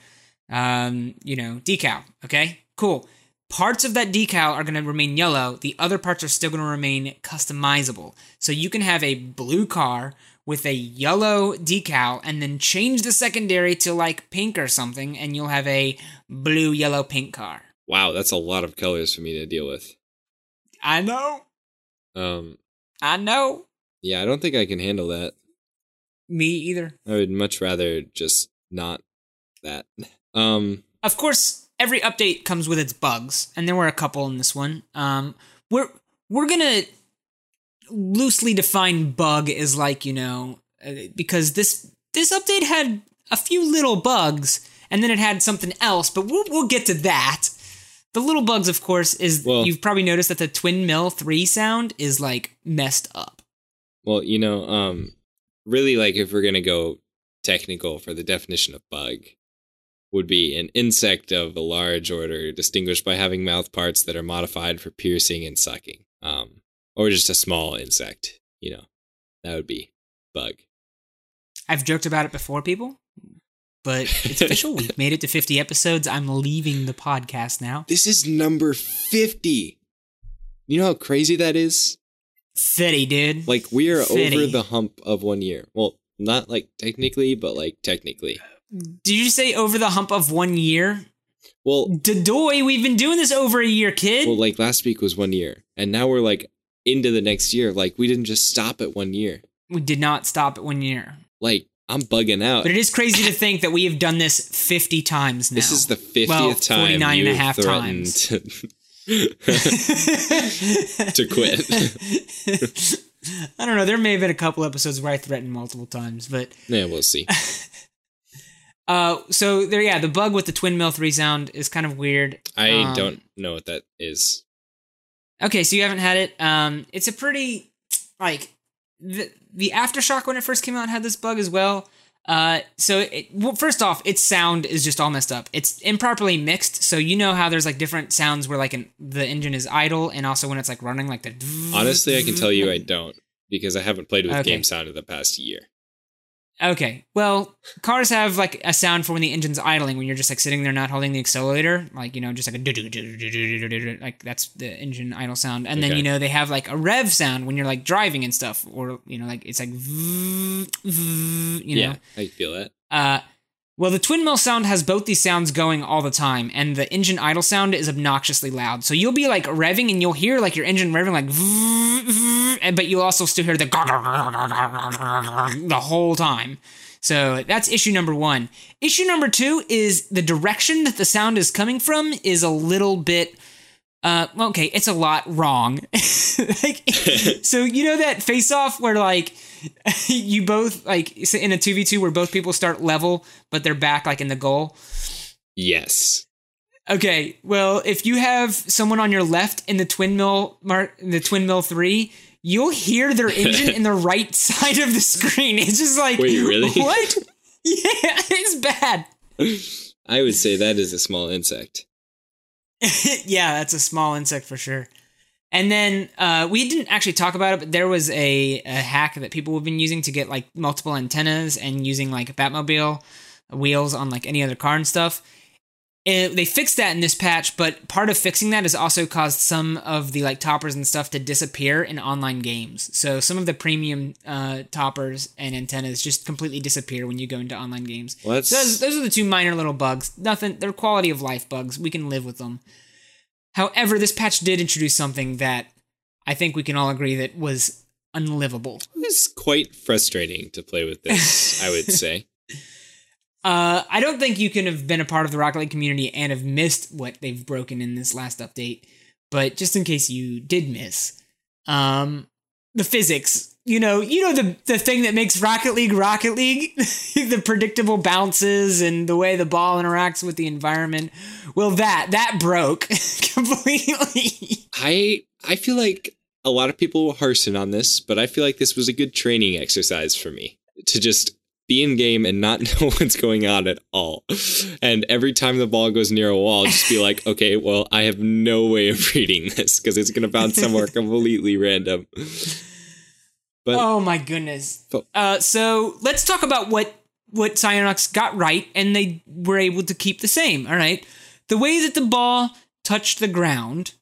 um, you know decal. Okay, cool. Parts of that decal are going to remain yellow. The other parts are still going to remain customizable. So you can have a blue car with a yellow decal and then change the secondary to like pink or something, and you'll have a blue, yellow, pink car. Wow, that's a lot of colors for me to deal with. I know. Um, I know. yeah, I don't think I can handle that. Me either. I would much rather just not that. Um, Of course, every update comes with its bugs, and there were a couple in this one. Um, we're we're gonna loosely defined bug is like you know uh, because this this update had a few little bugs, and then it had something else, but we'll we'll get to that. The little bugs, of course, is Well- you've probably noticed that the Twin Mill Three sound is like messed up. well, you know, um, really, like if we're gonna go technical for the definition of bug, would be an insect of a large order distinguished by having mouth parts that are modified for piercing and sucking. Um, or just a small insect. You know, that would be bug. I've joked about it before, people, but it's official. We've made it to 50 episodes. I'm leaving the podcast now. This is number fifty. You know how crazy that is? 50, dude. Like we are Fitty. over the hump of one year. Well, not like technically, but like technically. Did you say over the hump of one year? Well, Dadoy, we've been doing this over a year, kid. well, like last week was one year, and now we're like into the next year. Like we didn't just stop at one year. we did not stop at one year. Like I'm bugging out. But it is crazy to think that we have done this 50 times now. This is the fiftieth Well, time 49 and a half times. to, to quit. I don't know. There may have been a couple episodes where I threatened multiple times, but yeah, we'll see. uh, so there, yeah, the bug with the twin mill three sound is kind of weird. I Um, don't know what that is. Okay, so you haven't had it. Um, it's a pretty like the the aftershock when it first came out had this bug as well. Uh, so it, well, first off, its sound is just all messed up. It's improperly mixed. So you know how there's like different sounds where like an, the engine is idle, and also when it's like running, like the. Honestly, I can tell you I don't because I haven't played with Okay. game sound in the past year. Okay. Well, cars have like a sound for when the engine's idling, when you're just like sitting there not holding the accelerator, like you know, just like a like that's the engine idle sound. And then you know they have like a rev sound when you're like driving and stuff, or you know, like it's like you know. yeah, I feel that. Uh, well, the twin mill sound has both these sounds going all the time, and the engine idle sound is obnoxiously loud. So you'll be like revving, and you'll hear like your engine revving, like, but you'll also still hear the the whole time. So that's issue number one. Issue number two is the direction that the sound is coming from is a little bit. Uh, okay, it's a lot wrong. like, so you know that face off where like you both like in a two v two where both people start level but they're back like in the goal. Yes. Okay, well if you have someone on your left in the twin mill mark the twin mill three, you'll hear their engine in the right side of the screen. It's just like Wait, really? What? Yeah, it's bad. I would say that is a small insect. yeah, that's a small insect for sure. And then uh, we didn't actually talk about it, but there was a, a hack that people have been using to get like multiple antennas and using like Batmobile wheels on like any other car and stuff. It, they fixed that in this patch, but part of fixing that has also caused some of the like toppers and stuff to disappear in online games. So some of the premium uh, toppers and antennas just completely disappear when you go into online games. Well, those, those are the two minor little bugs. Nothing. They're quality of life bugs. We can live with them. However, this patch did introduce something that I think we can all agree that was unlivable. It's quite frustrating to play with this, I would say. Uh, I don't think you can have been a part of the Rocket League community and have missed what they've broken in this last update. But just in case you did miss, um, the physics. You know, you know the the thing that makes Rocket League Rocket League, the predictable bounces and the way the ball interacts with the environment. Well, that that broke completely. I I feel like a lot of people were harshing on this, but I feel like this was a good training exercise for me to just be in game and not know what's going on at all. And every time the ball goes near a wall, just be like, okay, well, I have no way of reading this because it's going to bounce somewhere completely random. But oh my goodness. But- Uh, so let's talk about what what Psyonix got right, and they were able to keep the same. All right, the way that the ball touched the ground.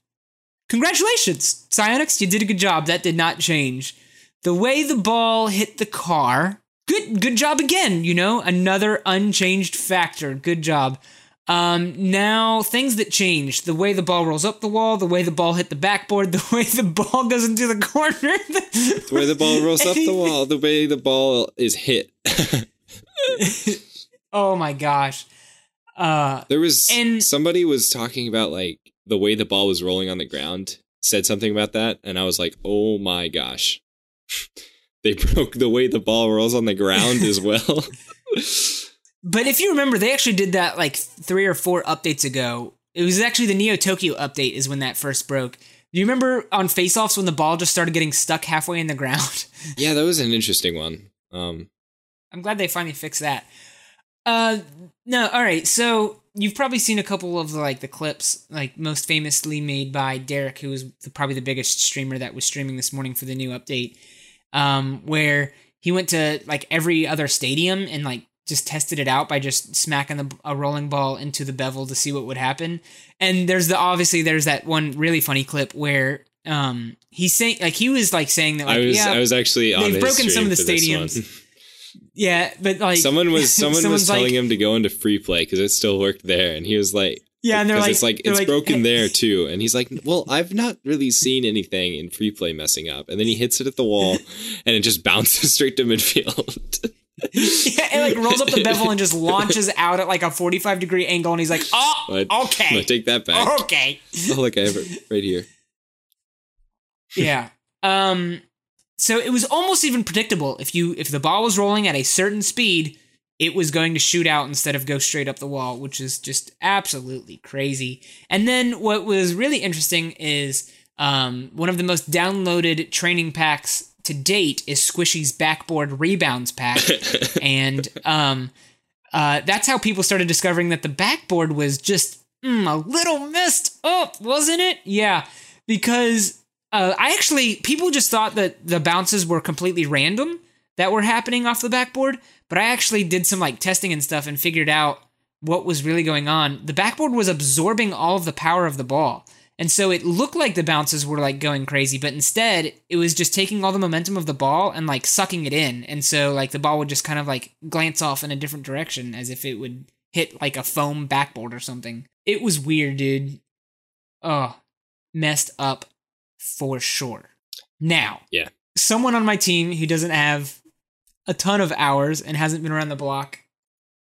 Congratulations, Psyonix, you did a good job. That did not change. The way the ball hit the car. Good, good job again. You know, another unchanged factor. Good job. Um, now things that changed: the way the ball rolls up the wall, the way the ball hit the backboard, the way the ball goes into the corner. the way the ball rolls up the wall, the way the ball is hit. oh my gosh. Uh, There was And- somebody was talking about like the way the ball was rolling on the ground. Said something about that, and I was like, "Oh my gosh!" they broke the way the ball rolls on the ground as well. but if you remember, they actually did that like three or four updates ago. It was actually the Neo Tokyo update is when that first broke. Do you remember on face-offs when the ball just started getting stuck halfway in the ground? yeah, that was an interesting one. Um, I'm glad they finally fixed that. Uh, no, all right. So you've probably seen a couple of like the clips, like most famously made by Derek, who was the, probably the biggest streamer that was streaming this morning for the new update, um, where he went to like every other stadium and like just tested it out by just smacking the, a rolling ball into the bevel to see what would happen. And there's the obviously there's that one really funny clip where um he's saying like he was like saying that like I was yeah I was actually on they've broken some of the stadiums. yeah but like someone was someone was telling like- him to go into free play because it still worked there, and he was like, Yeah, and they're like, it's like it's like, broken "Hey." there too. And he's like, well, I've not really seen anything in free play messing up. And then he hits it at the wall, and it just bounces straight to midfield. yeah, it like rolls up the bevel and just launches out at like a 45 degree angle, and he's like, "Oh, okay, I take that back. okay." Oh, look, I have it right here. yeah. Um. So it was almost even predictable if you if the ball was rolling at a certain speed, it was going to shoot out instead of go straight up the wall, which is just absolutely crazy. And then what was really interesting is um, one of the most downloaded training packs to date is Squishy's backboard rebounds pack, and um, uh, that's how people started discovering that the backboard was just mm, a little messed up, wasn't it? Yeah, because uh, I actually people just thought that the bounces were completely random, that were happening off the backboard, but I actually did some like testing and stuff and figured out what was really going on. The backboard was absorbing all of the power of the ball. And so it looked like the bounces were like going crazy, but instead it was just taking all the momentum of the ball and like sucking it in. And so like the ball would just kind of like glance off in a different direction as if it would hit like a foam backboard or something. It was weird, dude. Oh, messed up for sure. Now, Yeah. someone on my team who doesn't have a ton of hours and hasn't been around the block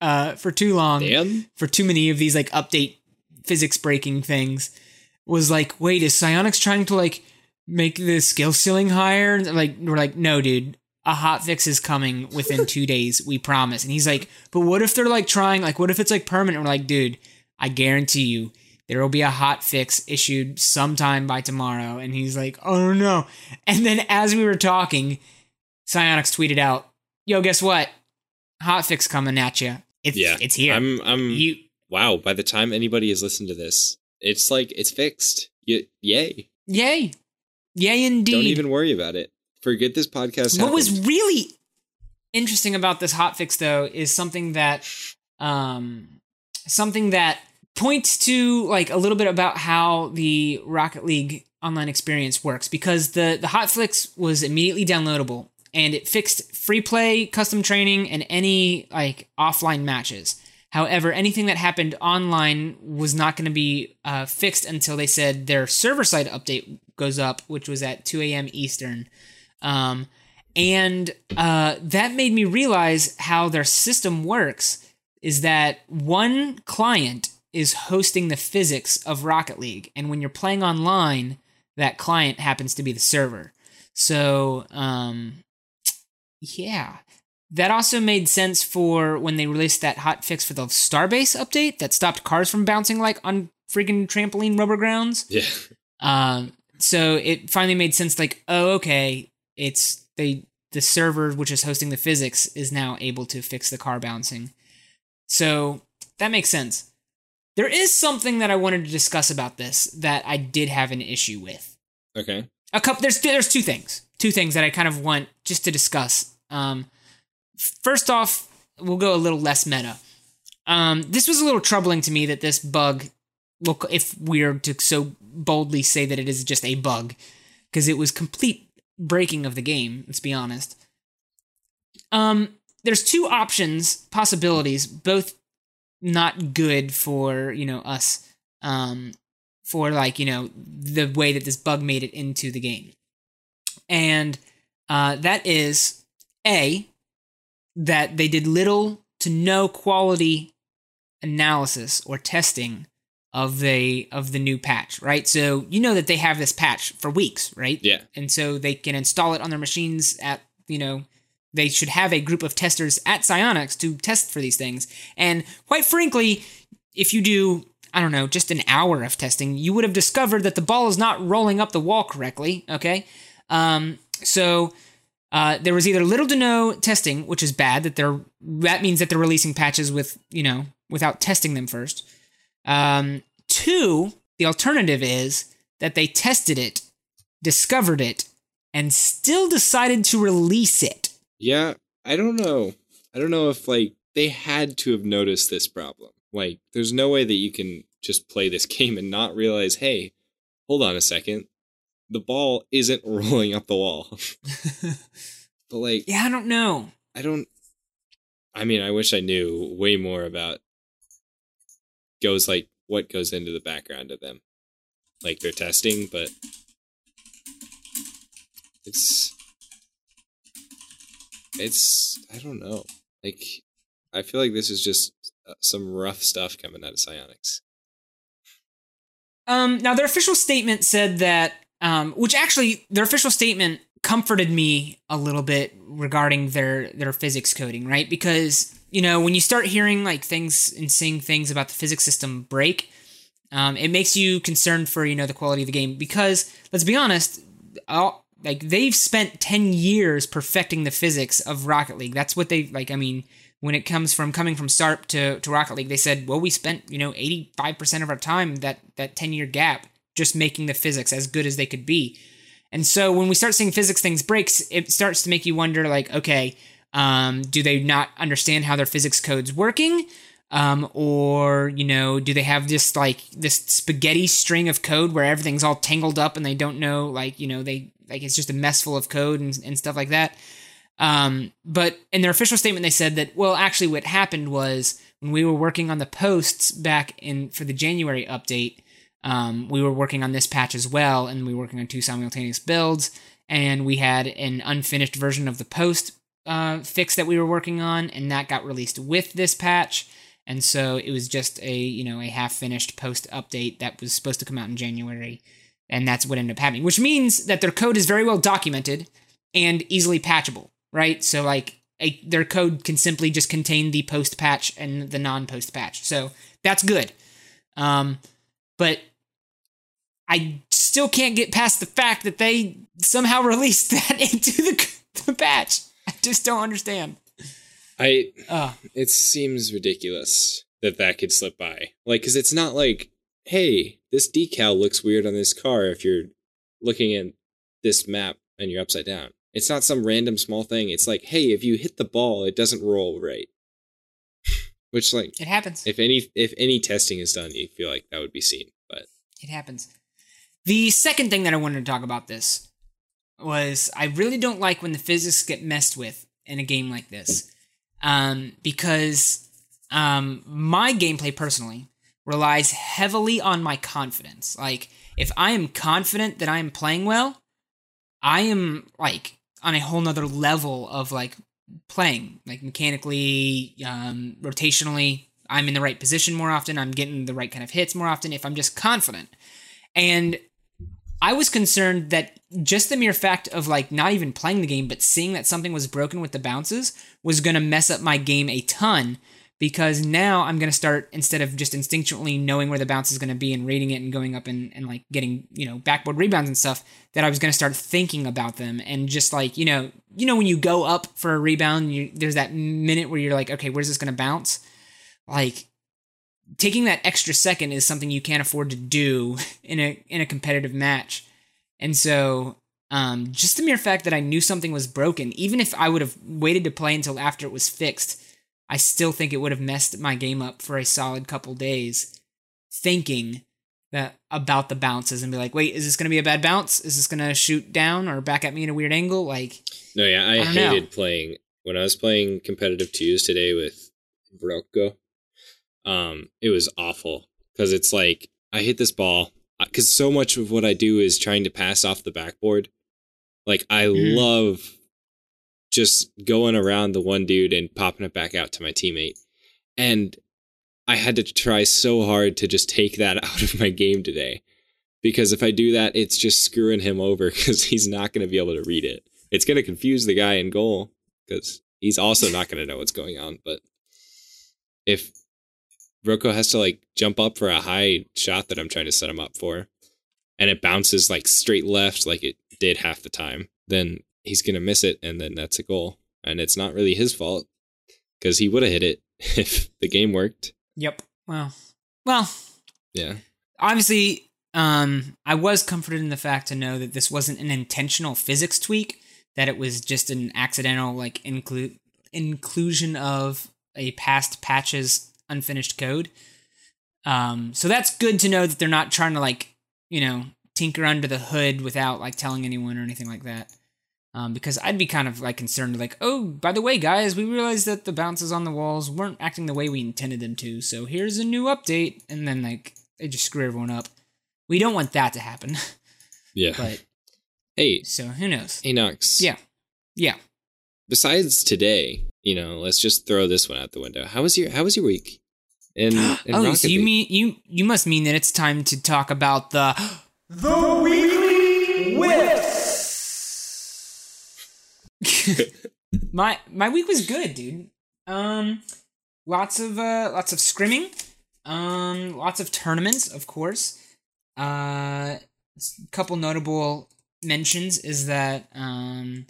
uh, for too long, Dan? for too many of these like update physics breaking things, was like, wait, is Psyonix trying to like make the skill ceiling higher? And like, we're like, no, dude. A hot fix is coming within two days, we promise. And he's like, but what if they're like trying, like, what if it's like permanent? We're like, dude, I guarantee you, there will be a hot fix issued sometime by tomorrow. And he's like, oh no. And then as we were talking, Psyonix tweeted out, yo, guess what? Hot fix coming at you. It's, Yeah. it's here. I'm I'm you, wow, by the time anybody has listened to this, it's like it's fixed. Y- yay. yay. Yay, indeed. Don't even worry about it. Forget this podcast. What was really interesting about this hotfix though is something that um something that points to like a little bit about how the Rocket League online experience works because the the hotfix was immediately downloadable and it fixed free play, custom training and any like offline matches. However, anything that happened online was not going to be uh, fixed until they said their server side update goes up, which was at 2 a.m. Eastern. Um, and uh, that made me realize how their system works is that one client is hosting the physics of Rocket League. And when you're playing online, that client happens to be the server. So, um, yeah. That also made sense for when they released that hot fix for the Starbase update that stopped cars from bouncing like on freaking trampoline rubber grounds. Yeah. Um, so it finally made sense. Like, oh, okay, it's they the server which is hosting the physics is now able to fix the car bouncing. So that makes sense. There is something that I wanted to discuss about this that I did have an issue with. Okay. A couple. There's there's two things. Two things that I kind of want just to discuss. Um, first off, we'll go a little less meta. Um, this was a little troubling to me that this bug, look, if we're to so boldly say that it is just a bug, because it was complete breaking of the game. Let's be honest. Um, there's two options, possibilities, both not good for you know us. Um, for like you know the way that this bug made it into the game, and uh, that is a that they did little to no quality analysis or testing of the of the new patch, right? So you know that they have this patch for weeks, right? Yeah. And so they can install it on their machines at, you know, they should have a group of testers at Psyonix to test for these things. And quite frankly, if you do I don't know, just an hour of testing, you would have discovered that the ball is not rolling up the wall correctly. Okay, um, so uh, there was either little to no testing, which is bad. That they're that means that they're releasing patches with you know without testing them first. Um, two, the alternative is that they tested it, discovered it, and still decided to release it. Yeah, I don't know. I don't know if like they had to have noticed this problem. Like, there's no way that you can just play this game and not realize, hey, hold on a second, the ball isn't rolling up the wall. but like, yeah, I don't know. I don't. I mean, I wish I knew way more about goes like what goes into the background of them, like their testing, but it's it's I don't know. Like I feel like this is just uh, some rough stuff coming out of Psyonix. Um, now their official statement said that, um, which actually their official statement comforted me a little bit regarding their their physics coding, right? Because you know when you start hearing like things and seeing things about the physics system break, um, it makes you concerned for you know the quality of the game. Because let's be honest, all, like they've spent ten years perfecting the physics of Rocket League. That's what they like. I mean, when it comes from coming from SARP to, to Rocket League, they said, well, we spent, you know, 85% of our time, that, that 10 year gap, just making the physics as good as they could be. And so when we start seeing physics things breaks, it starts to make you wonder like, okay, um, do they not understand how their physics code's working? Um, or, you know, do they have this like this spaghetti string of code where everything's all tangled up and they don't know, like, you know, they like it's just a mess full of code and, and stuff like that. Um, but in their official statement, they said that, well, actually, what happened was when we were working on the posts back in for the January update, um, we were working on this patch as well, and we were working on two simultaneous builds, and we had an unfinished version of the post uh, fix that we were working on, and that got released with this patch. And so it was just a you know a half finished post update that was supposed to come out in January, and that's what ended up happening. Which means that their code is very well documented and easily patchable, right? So like a, their code can simply just contain the post patch and the non post patch. So that's good. Um, but I still can't get past the fact that they somehow released that into the, the patch. I just don't understand. I Uh, it seems ridiculous that that could slip by. Like, because it's not like, hey, this decal looks weird on this car if you're looking at this map and you're upside down. It's not some random small thing. It's like, hey, if you hit the ball, it doesn't roll right. Which, like, it happens. if any if any testing is done, you feel like that would be seen. But It happens. The second thing that I wanted to talk about this was I really don't like when the physics get messed with in a game like this. Um, because um, my gameplay personally relies heavily on my confidence. Like, if I am confident that I am playing well, I am like on a whole nother level of like playing, like mechanically, um, rotationally. I'm in the right position more often. I'm getting the right kind of hits more often if I'm just confident. And I was concerned that just the mere fact of like not even playing the game, but seeing that something was broken with the bounces was going to mess up my game a ton because now I'm going to start instead of just instinctually knowing where the bounce is going to be and reading it and going up and, and like getting, you know, backboard rebounds and stuff that I was going to start thinking about them and just like, you know, you know when you go up for a rebound, you, there's that minute where you're like, okay, where's this going to bounce? Like taking that extra second is something you can't afford to do in a in a competitive match. And so um, just the mere fact that I knew something was broken, even if I would have waited to play until after it was fixed, I still think it would have messed my game up for a solid couple days, thinking that about the bounces and be like, wait, is this going to be a bad bounce? Is this going to shoot down or back at me in a weird angle? Like, no, yeah, I, I don't know. hated playing when I was playing competitive twos today with Brocco. Um, it was awful because it's like I hit this ball because so much of what I do is trying to pass off the backboard. Like I Mm. love just going around the one dude and popping it back out to my teammate, and I had to try so hard to just take that out of my game today because if I do that, it's just screwing him over because he's not going to be able to read it. It's going to confuse the guy in goal because he's also not going to know what's going on. But if Rocco has to like jump up for a high shot that I'm trying to set him up for, and it bounces like straight left like it did half the time, then he's going to miss it, and then that's a goal. And it's not really his fault because he would have hit it if the game worked. yep. Well, well, Yeah. obviously um i was comforted in the fact to know that this wasn't an intentional physics tweak that it was just an accidental like include inclusion of a past patch's unfinished code um so that's good to know that they're not trying to like you know tinker under the hood without like telling anyone or anything like that um, because I'd be kind of like concerned, like, oh, by the way, guys, we realized that the bounces on the walls weren't acting the way we intended them to, so here's a new update, and then like they just screw everyone up. We don't want that to happen, Yeah. but hey, so who knows? hey, Nox. Yeah, yeah. besides today, you know, let's just throw this one out the window. How was your How was your week? In, in oh, Rocket so you League? mean you you must mean that it's time to talk about the The Weekly Whips. my my week was good, dude. Um, lots of uh, lots of scrimming, um, lots of tournaments, of course. Uh, a couple notable mentions is that um,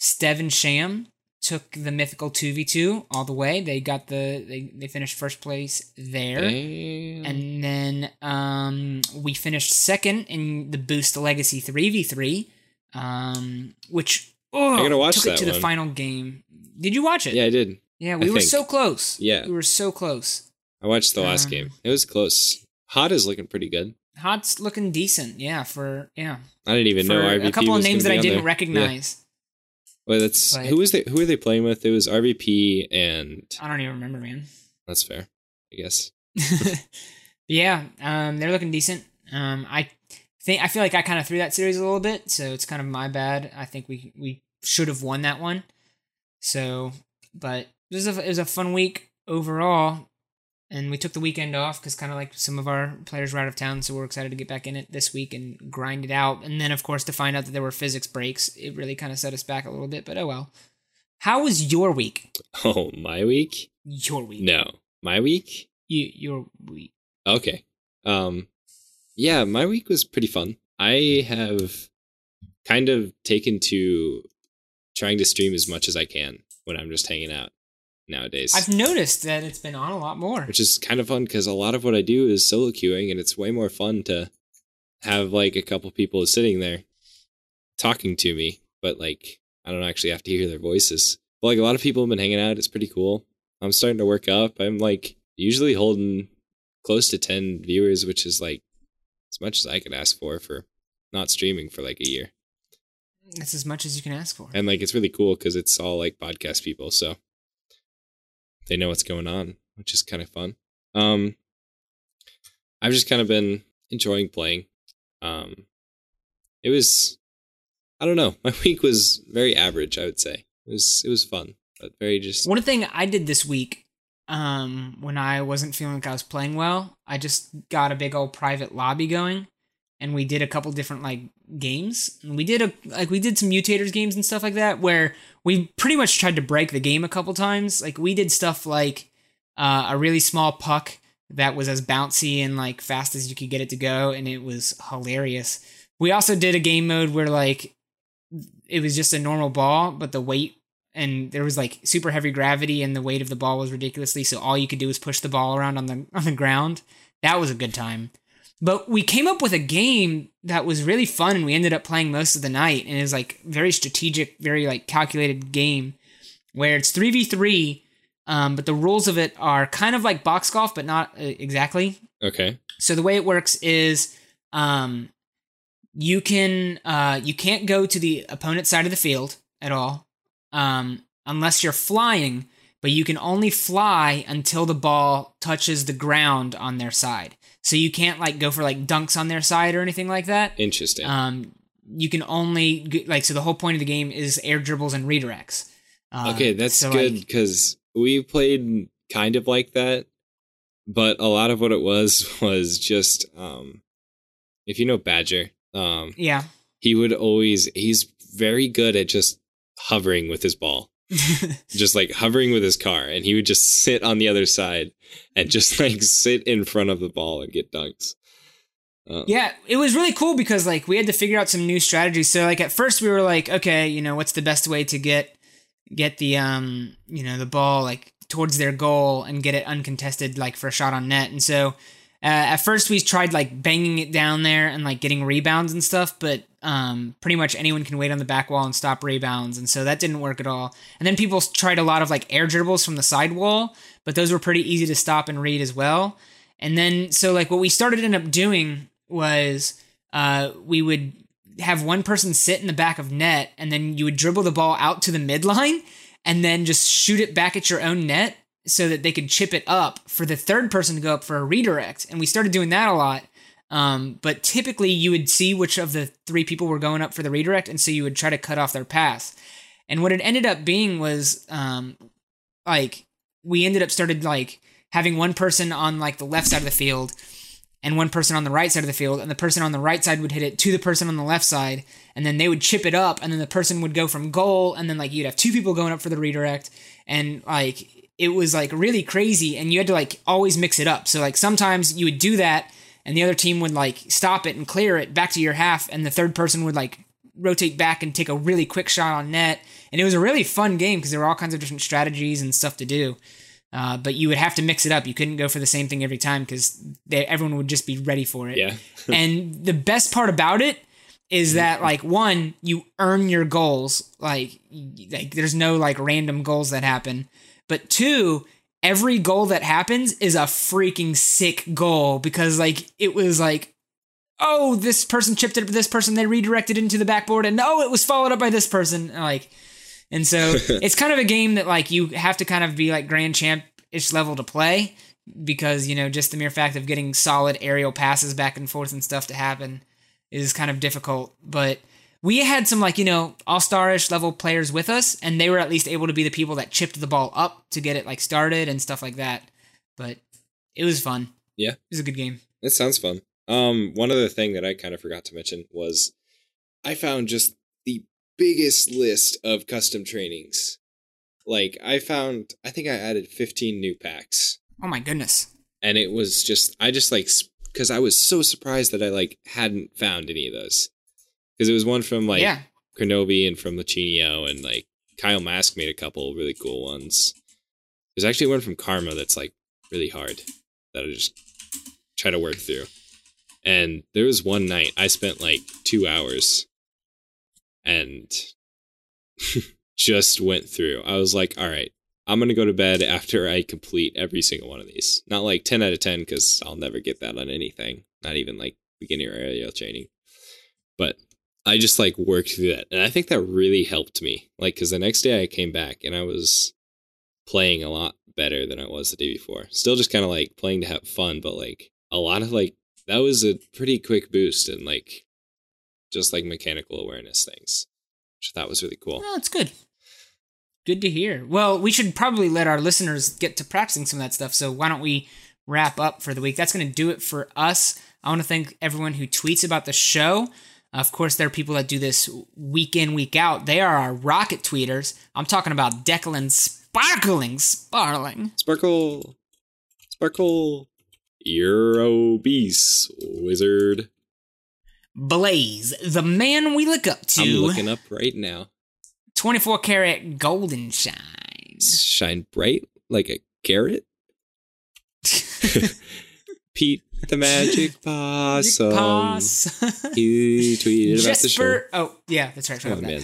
Stev and Sham took the mythical two v two all the way. They got the they they finished first place there. Damn. And then um, we finished second in the Boost Legacy 3v3. um, which oh, I gotta watch took that it to the final game. Did you watch it? Yeah, I did. Yeah, we I were think. so close. Yeah. we were so close. I watched the last Um, game. It was close. Hot is looking pretty good. Hot's looking decent. Yeah, for yeah, I didn't even for know RVP a couple of names that I didn't there. recognize. Yeah. Well, that's But- who was they? Who are they playing with? It was RVP, and I don't even remember, man. that's fair, I guess. yeah, um, they're looking decent. Um, I think I feel like I kind of threw that series a little bit, so it's kind of my bad. I think we we should have won that one. So, but it was a it was a fun week overall, and we took the weekend off because kind of like some of our players were out of town, so we're excited to get back in it this week and grind it out. And then of course to find out that there were physics breaks, it really kind of set us back a little bit. But oh well. How was your week? Oh, my week? Your week? No, my week. you your week. Okay. Um, yeah, my week was pretty fun. I have kind of taken to trying to stream as much as I can when I'm just hanging out nowadays. I've noticed that it's been on a lot more. which is kind of fun because a lot of what I do is solo queuing, and it's way more fun to have like a couple people sitting there talking to me, but like I don't actually have to hear their voices. But like a lot of people have been hanging out. It's pretty cool. I'm starting to work up. I'm like usually holding close to 10 viewers, which is like as much as I could ask for for not streaming for like a year. That's as much as you can ask for. And like it's really cool because it's all like podcast people, so they know what's going on, which is kind of fun. Um, I've just kind of been enjoying playing. Um, it was, I don't know, my week was very average. I would say it was it was fun, but very just One thing I did this week, um, when I wasn't feeling like I was playing well, I just got a big old private lobby going, and we did a couple different like games. We did a like we did some mutators games and stuff like that, where we pretty much tried to break the game a couple times. Like we did stuff like uh, a really small puck that was as bouncy and like fast as you could get it to go, and it was hilarious. We also did a game mode where like it was just a normal ball, but the weight and there was like super heavy gravity and the weight of the ball was ridiculously so all you could do was push the ball around on the on the ground. That was a good time. But we came up with a game that was really fun and we ended up playing most of the night and it was like very strategic, very like calculated game where it's 3v3 um, but the rules of it are kind of like box golf but not uh, exactly. okay. So the way it works is um, you can uh, you can't go to the opponent's side of the field at all um, unless you're flying, but you can only fly until the ball touches the ground on their side. So you can't like go for like dunks on their side or anything like that. Interesting. Um, you can only like so the whole point of the game is air dribbles and redirects. Uh, okay, that's so, good like, because we played kind of like that, but a lot of what it was was just um, if you know Badger, um, yeah. he would always he's very good at just hovering with his ball just like hovering with his car and he would just sit on the other side and just like sit in front of the ball and get dunks uh, Yeah, it was really cool because like we had to figure out some new strategies. So like at first we were like, okay, you know, what's the best way to get get the um, you know, the ball like towards their goal and get it uncontested like for a shot on net. And so uh, at first we tried like banging it down there and like getting rebounds and stuff, but um, pretty much anyone can wait on the back wall and stop rebounds, and so that didn't work at all. And then people tried a lot of like air dribbles from the side wall, but those were pretty easy to stop and read as well. And then so like what we started end up doing was uh, we would have one person sit in the back of net, and then you would dribble the ball out to the midline, and then just shoot it back at your own net so that they could chip it up for the third person to go up for a redirect. And we started doing that a lot. Um, but typically, you would see which of the three people were going up for the redirect, and so you would try to cut off their path. And what it ended up being was, um, like, we ended up started like having one person on like the left side of the field, and one person on the right side of the field, and the person on the right side would hit it to the person on the left side, and then they would chip it up, and then the person would go from goal, and then like you'd have two people going up for the redirect, and like it was like really crazy, and you had to like always mix it up. So like sometimes you would do that, and the other team would like stop it and clear it back to your half, and the third person would like rotate back and take a really quick shot on net, and it was a really fun game because there were all kinds of different strategies and stuff to do. Uh, but you would have to mix it up. You couldn't go for the same thing every time because everyone would just be ready for it. yeah and the best part about it is that like one you earn your goals like like there's no like random goals that happen but two every goal that happens is a freaking sick goal because like it was like oh this person chipped it up to this person they redirected it into the backboard and oh it was followed up by this person like and so it's kind of a game that like you have to kind of be like grand champ ish level to play because you know just the mere fact of getting solid aerial passes back and forth and stuff to happen is kind of difficult. But we had some like you know all starish level players with us, and they were at least able to be the people that chipped the ball up to get it like started and stuff like that. But it was fun. Yeah. it was a good game. It sounds fun. Um, one other thing that I kind of forgot to mention was I found just the biggest list of custom trainings. Like I found, I think I added 15 new packs, Oh my goodness. and it was just I just like because I was so surprised that I like hadn't found any of those because it was one from like yeah, Kronovi and from Lachinio and like Kyle Mask made a couple really cool ones. There's actually one from Karma that's like really hard that I just try to work through. And there was one night I spent like two hours and just went through. I was like, all right, I'm going to go to bed after I complete every single one of these. Not like 10 out of 10 because I'll never get that on anything, not even like beginner aerial training. But I just like worked through that. And I think that really helped me. Like, because the next day I came back and I was playing a lot better than I was the day before. Still just kind of like playing to have fun, but like a lot of like, that was a pretty quick boost and like just like mechanical awareness things, which I thought was really cool. no, it's good. Good to hear. Well, we should probably let our listeners get to practicing some of that stuff. So why don't we wrap up for the week? That's going to do it for us. I want to thank everyone who tweets about the show. Of course, there are people that do this week in, week out. They are our rocket tweeters. I'm talking about Declan Sparkling Sparling. Sparkle, sparkle, Euro Beast Wizard. Blaze, the man we look up to. I'm looking up right now. 24 karat golden shine. Shine bright like a carrot. Pete the Magic Possum. Pass. He tweeted about the show. Oh, yeah, that's right. I Oh that. man.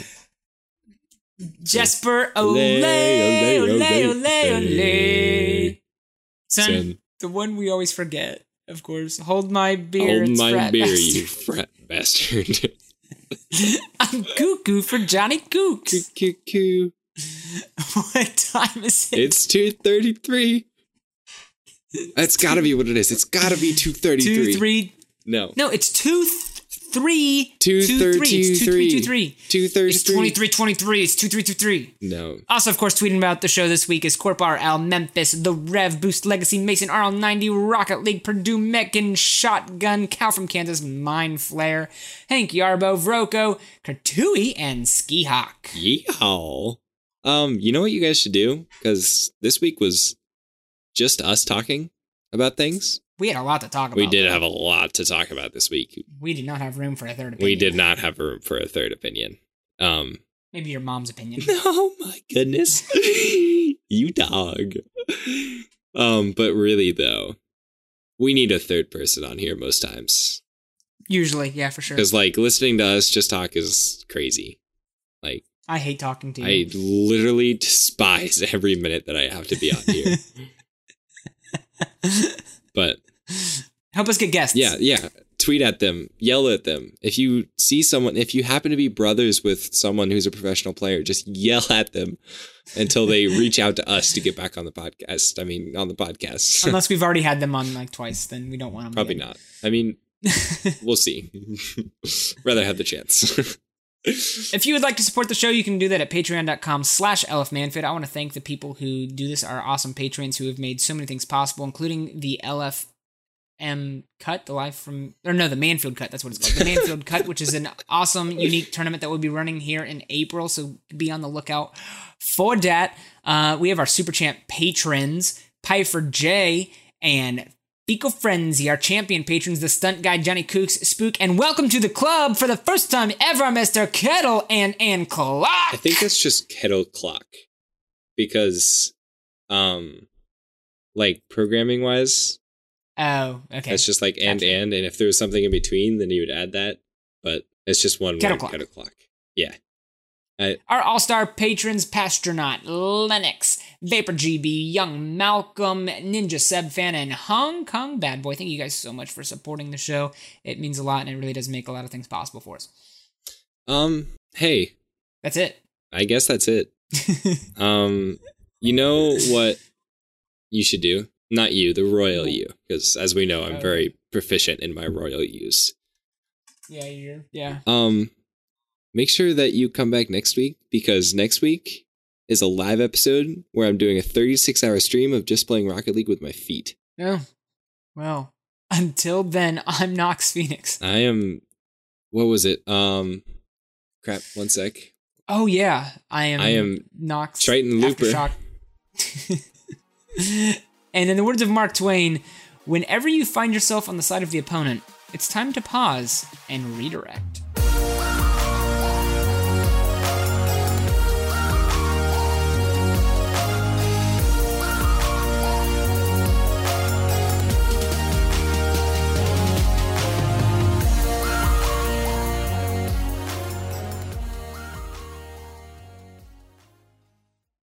Jesper ole Ole, ole ole, ole. Son, the one we always forget, of course. Hold my beer. Hold my frat beer, bastard. you frat bastard. I'm cuckoo for Johnny coo, coo. what time is it? It's 233. That's gotta be what it is. It's gotta be 233. two, three. No. No, it's two, th- three, Two two, thirty three. It's two, three, two, three. three. Two thirty It's three. 23, 23. It's two, three, two, three. No. Also, of course, tweeting about the show this week is Corpar, Al Memphis, The Rev, Boost Legacy, Mason, RL90, Rocket League, Purdue, Meccan, Shotgun, Cal from Kansas, Mind Flare, Hank Yarbo, Vroco, Kartui, and Ski Hawk. Yeehaw. Um, you know what you guys should do? Because this week was just us talking about things. We had a lot to talk about. We did though. have a lot to talk about this week. We did not have room for a third opinion. We did not have room for a third opinion. Um, Maybe your mom's opinion. oh my goodness. you dog. Um, but really though, we need a third person on here most times. Usually, yeah, for sure. Because like listening to us just talk is crazy. Like I hate talking to you. I literally despise every minute that I have to be on here. but Help us get guests. yeah, yeah. Tweet at them, yell at them. If you see someone, if you happen to be brothers with someone who's a professional player, just yell at them until they reach out to us to get back on the podcast. I mean, on the podcast. Unless we've already had them on like twice, then we don't want them. Probably not. I mean, we'll see. Rather have the chance. If you would like to support the show, you can do that at patreon.com slash lfmanfit. I want to thank the people who do this, our awesome patrons who have made so many things possible, including the LFM cut, the live from, or no, the Mannfield cut, that's what it's called. The Mannfield cut, which is an awesome, unique tournament that we'll be running here in April, so be on the lookout for that. Uh, we have our Super Champ patrons, Piper J and Fecal Frenzy, our champion patrons, the stunt guy Johnny Kooks, Spook, and welcome to the club for the first time ever, Mr. Kettle and Ann Clock. I think that's just kettle clock because, um, like programming wise, Oh, okay. It's just like and Gotcha. and and if there was something in between, then you would add that. But It's just one Kettle word, clock. kettle clock. Yeah. I, Our all star patrons Pastronaut, Lennox, Vapor GB, Young Malcolm, Ninja Seb Fan, and Hong Kong Bad Boy. Thank you guys so much for supporting the show. It means a lot and it really does make a lot of things possible for us. um, hey, That's it. I guess that's it. Um, you know what you should do? Not you, the royal you, because as we know, I'm Oh. very proficient in my royal use. yeah, you're. Yeah. Um, make sure that you come back next week because next week is a live episode where I'm doing a 36 hour stream of just playing Rocket League with my feet. Oh, well. Until then, I'm Nox Phoenix. I am, what was it? Um, crap, one sec. Oh yeah, I am. I am Nox Triton Looper. And in the words of Mark Twain, whenever you find yourself on the side of the opponent, it's time to pause and redirect.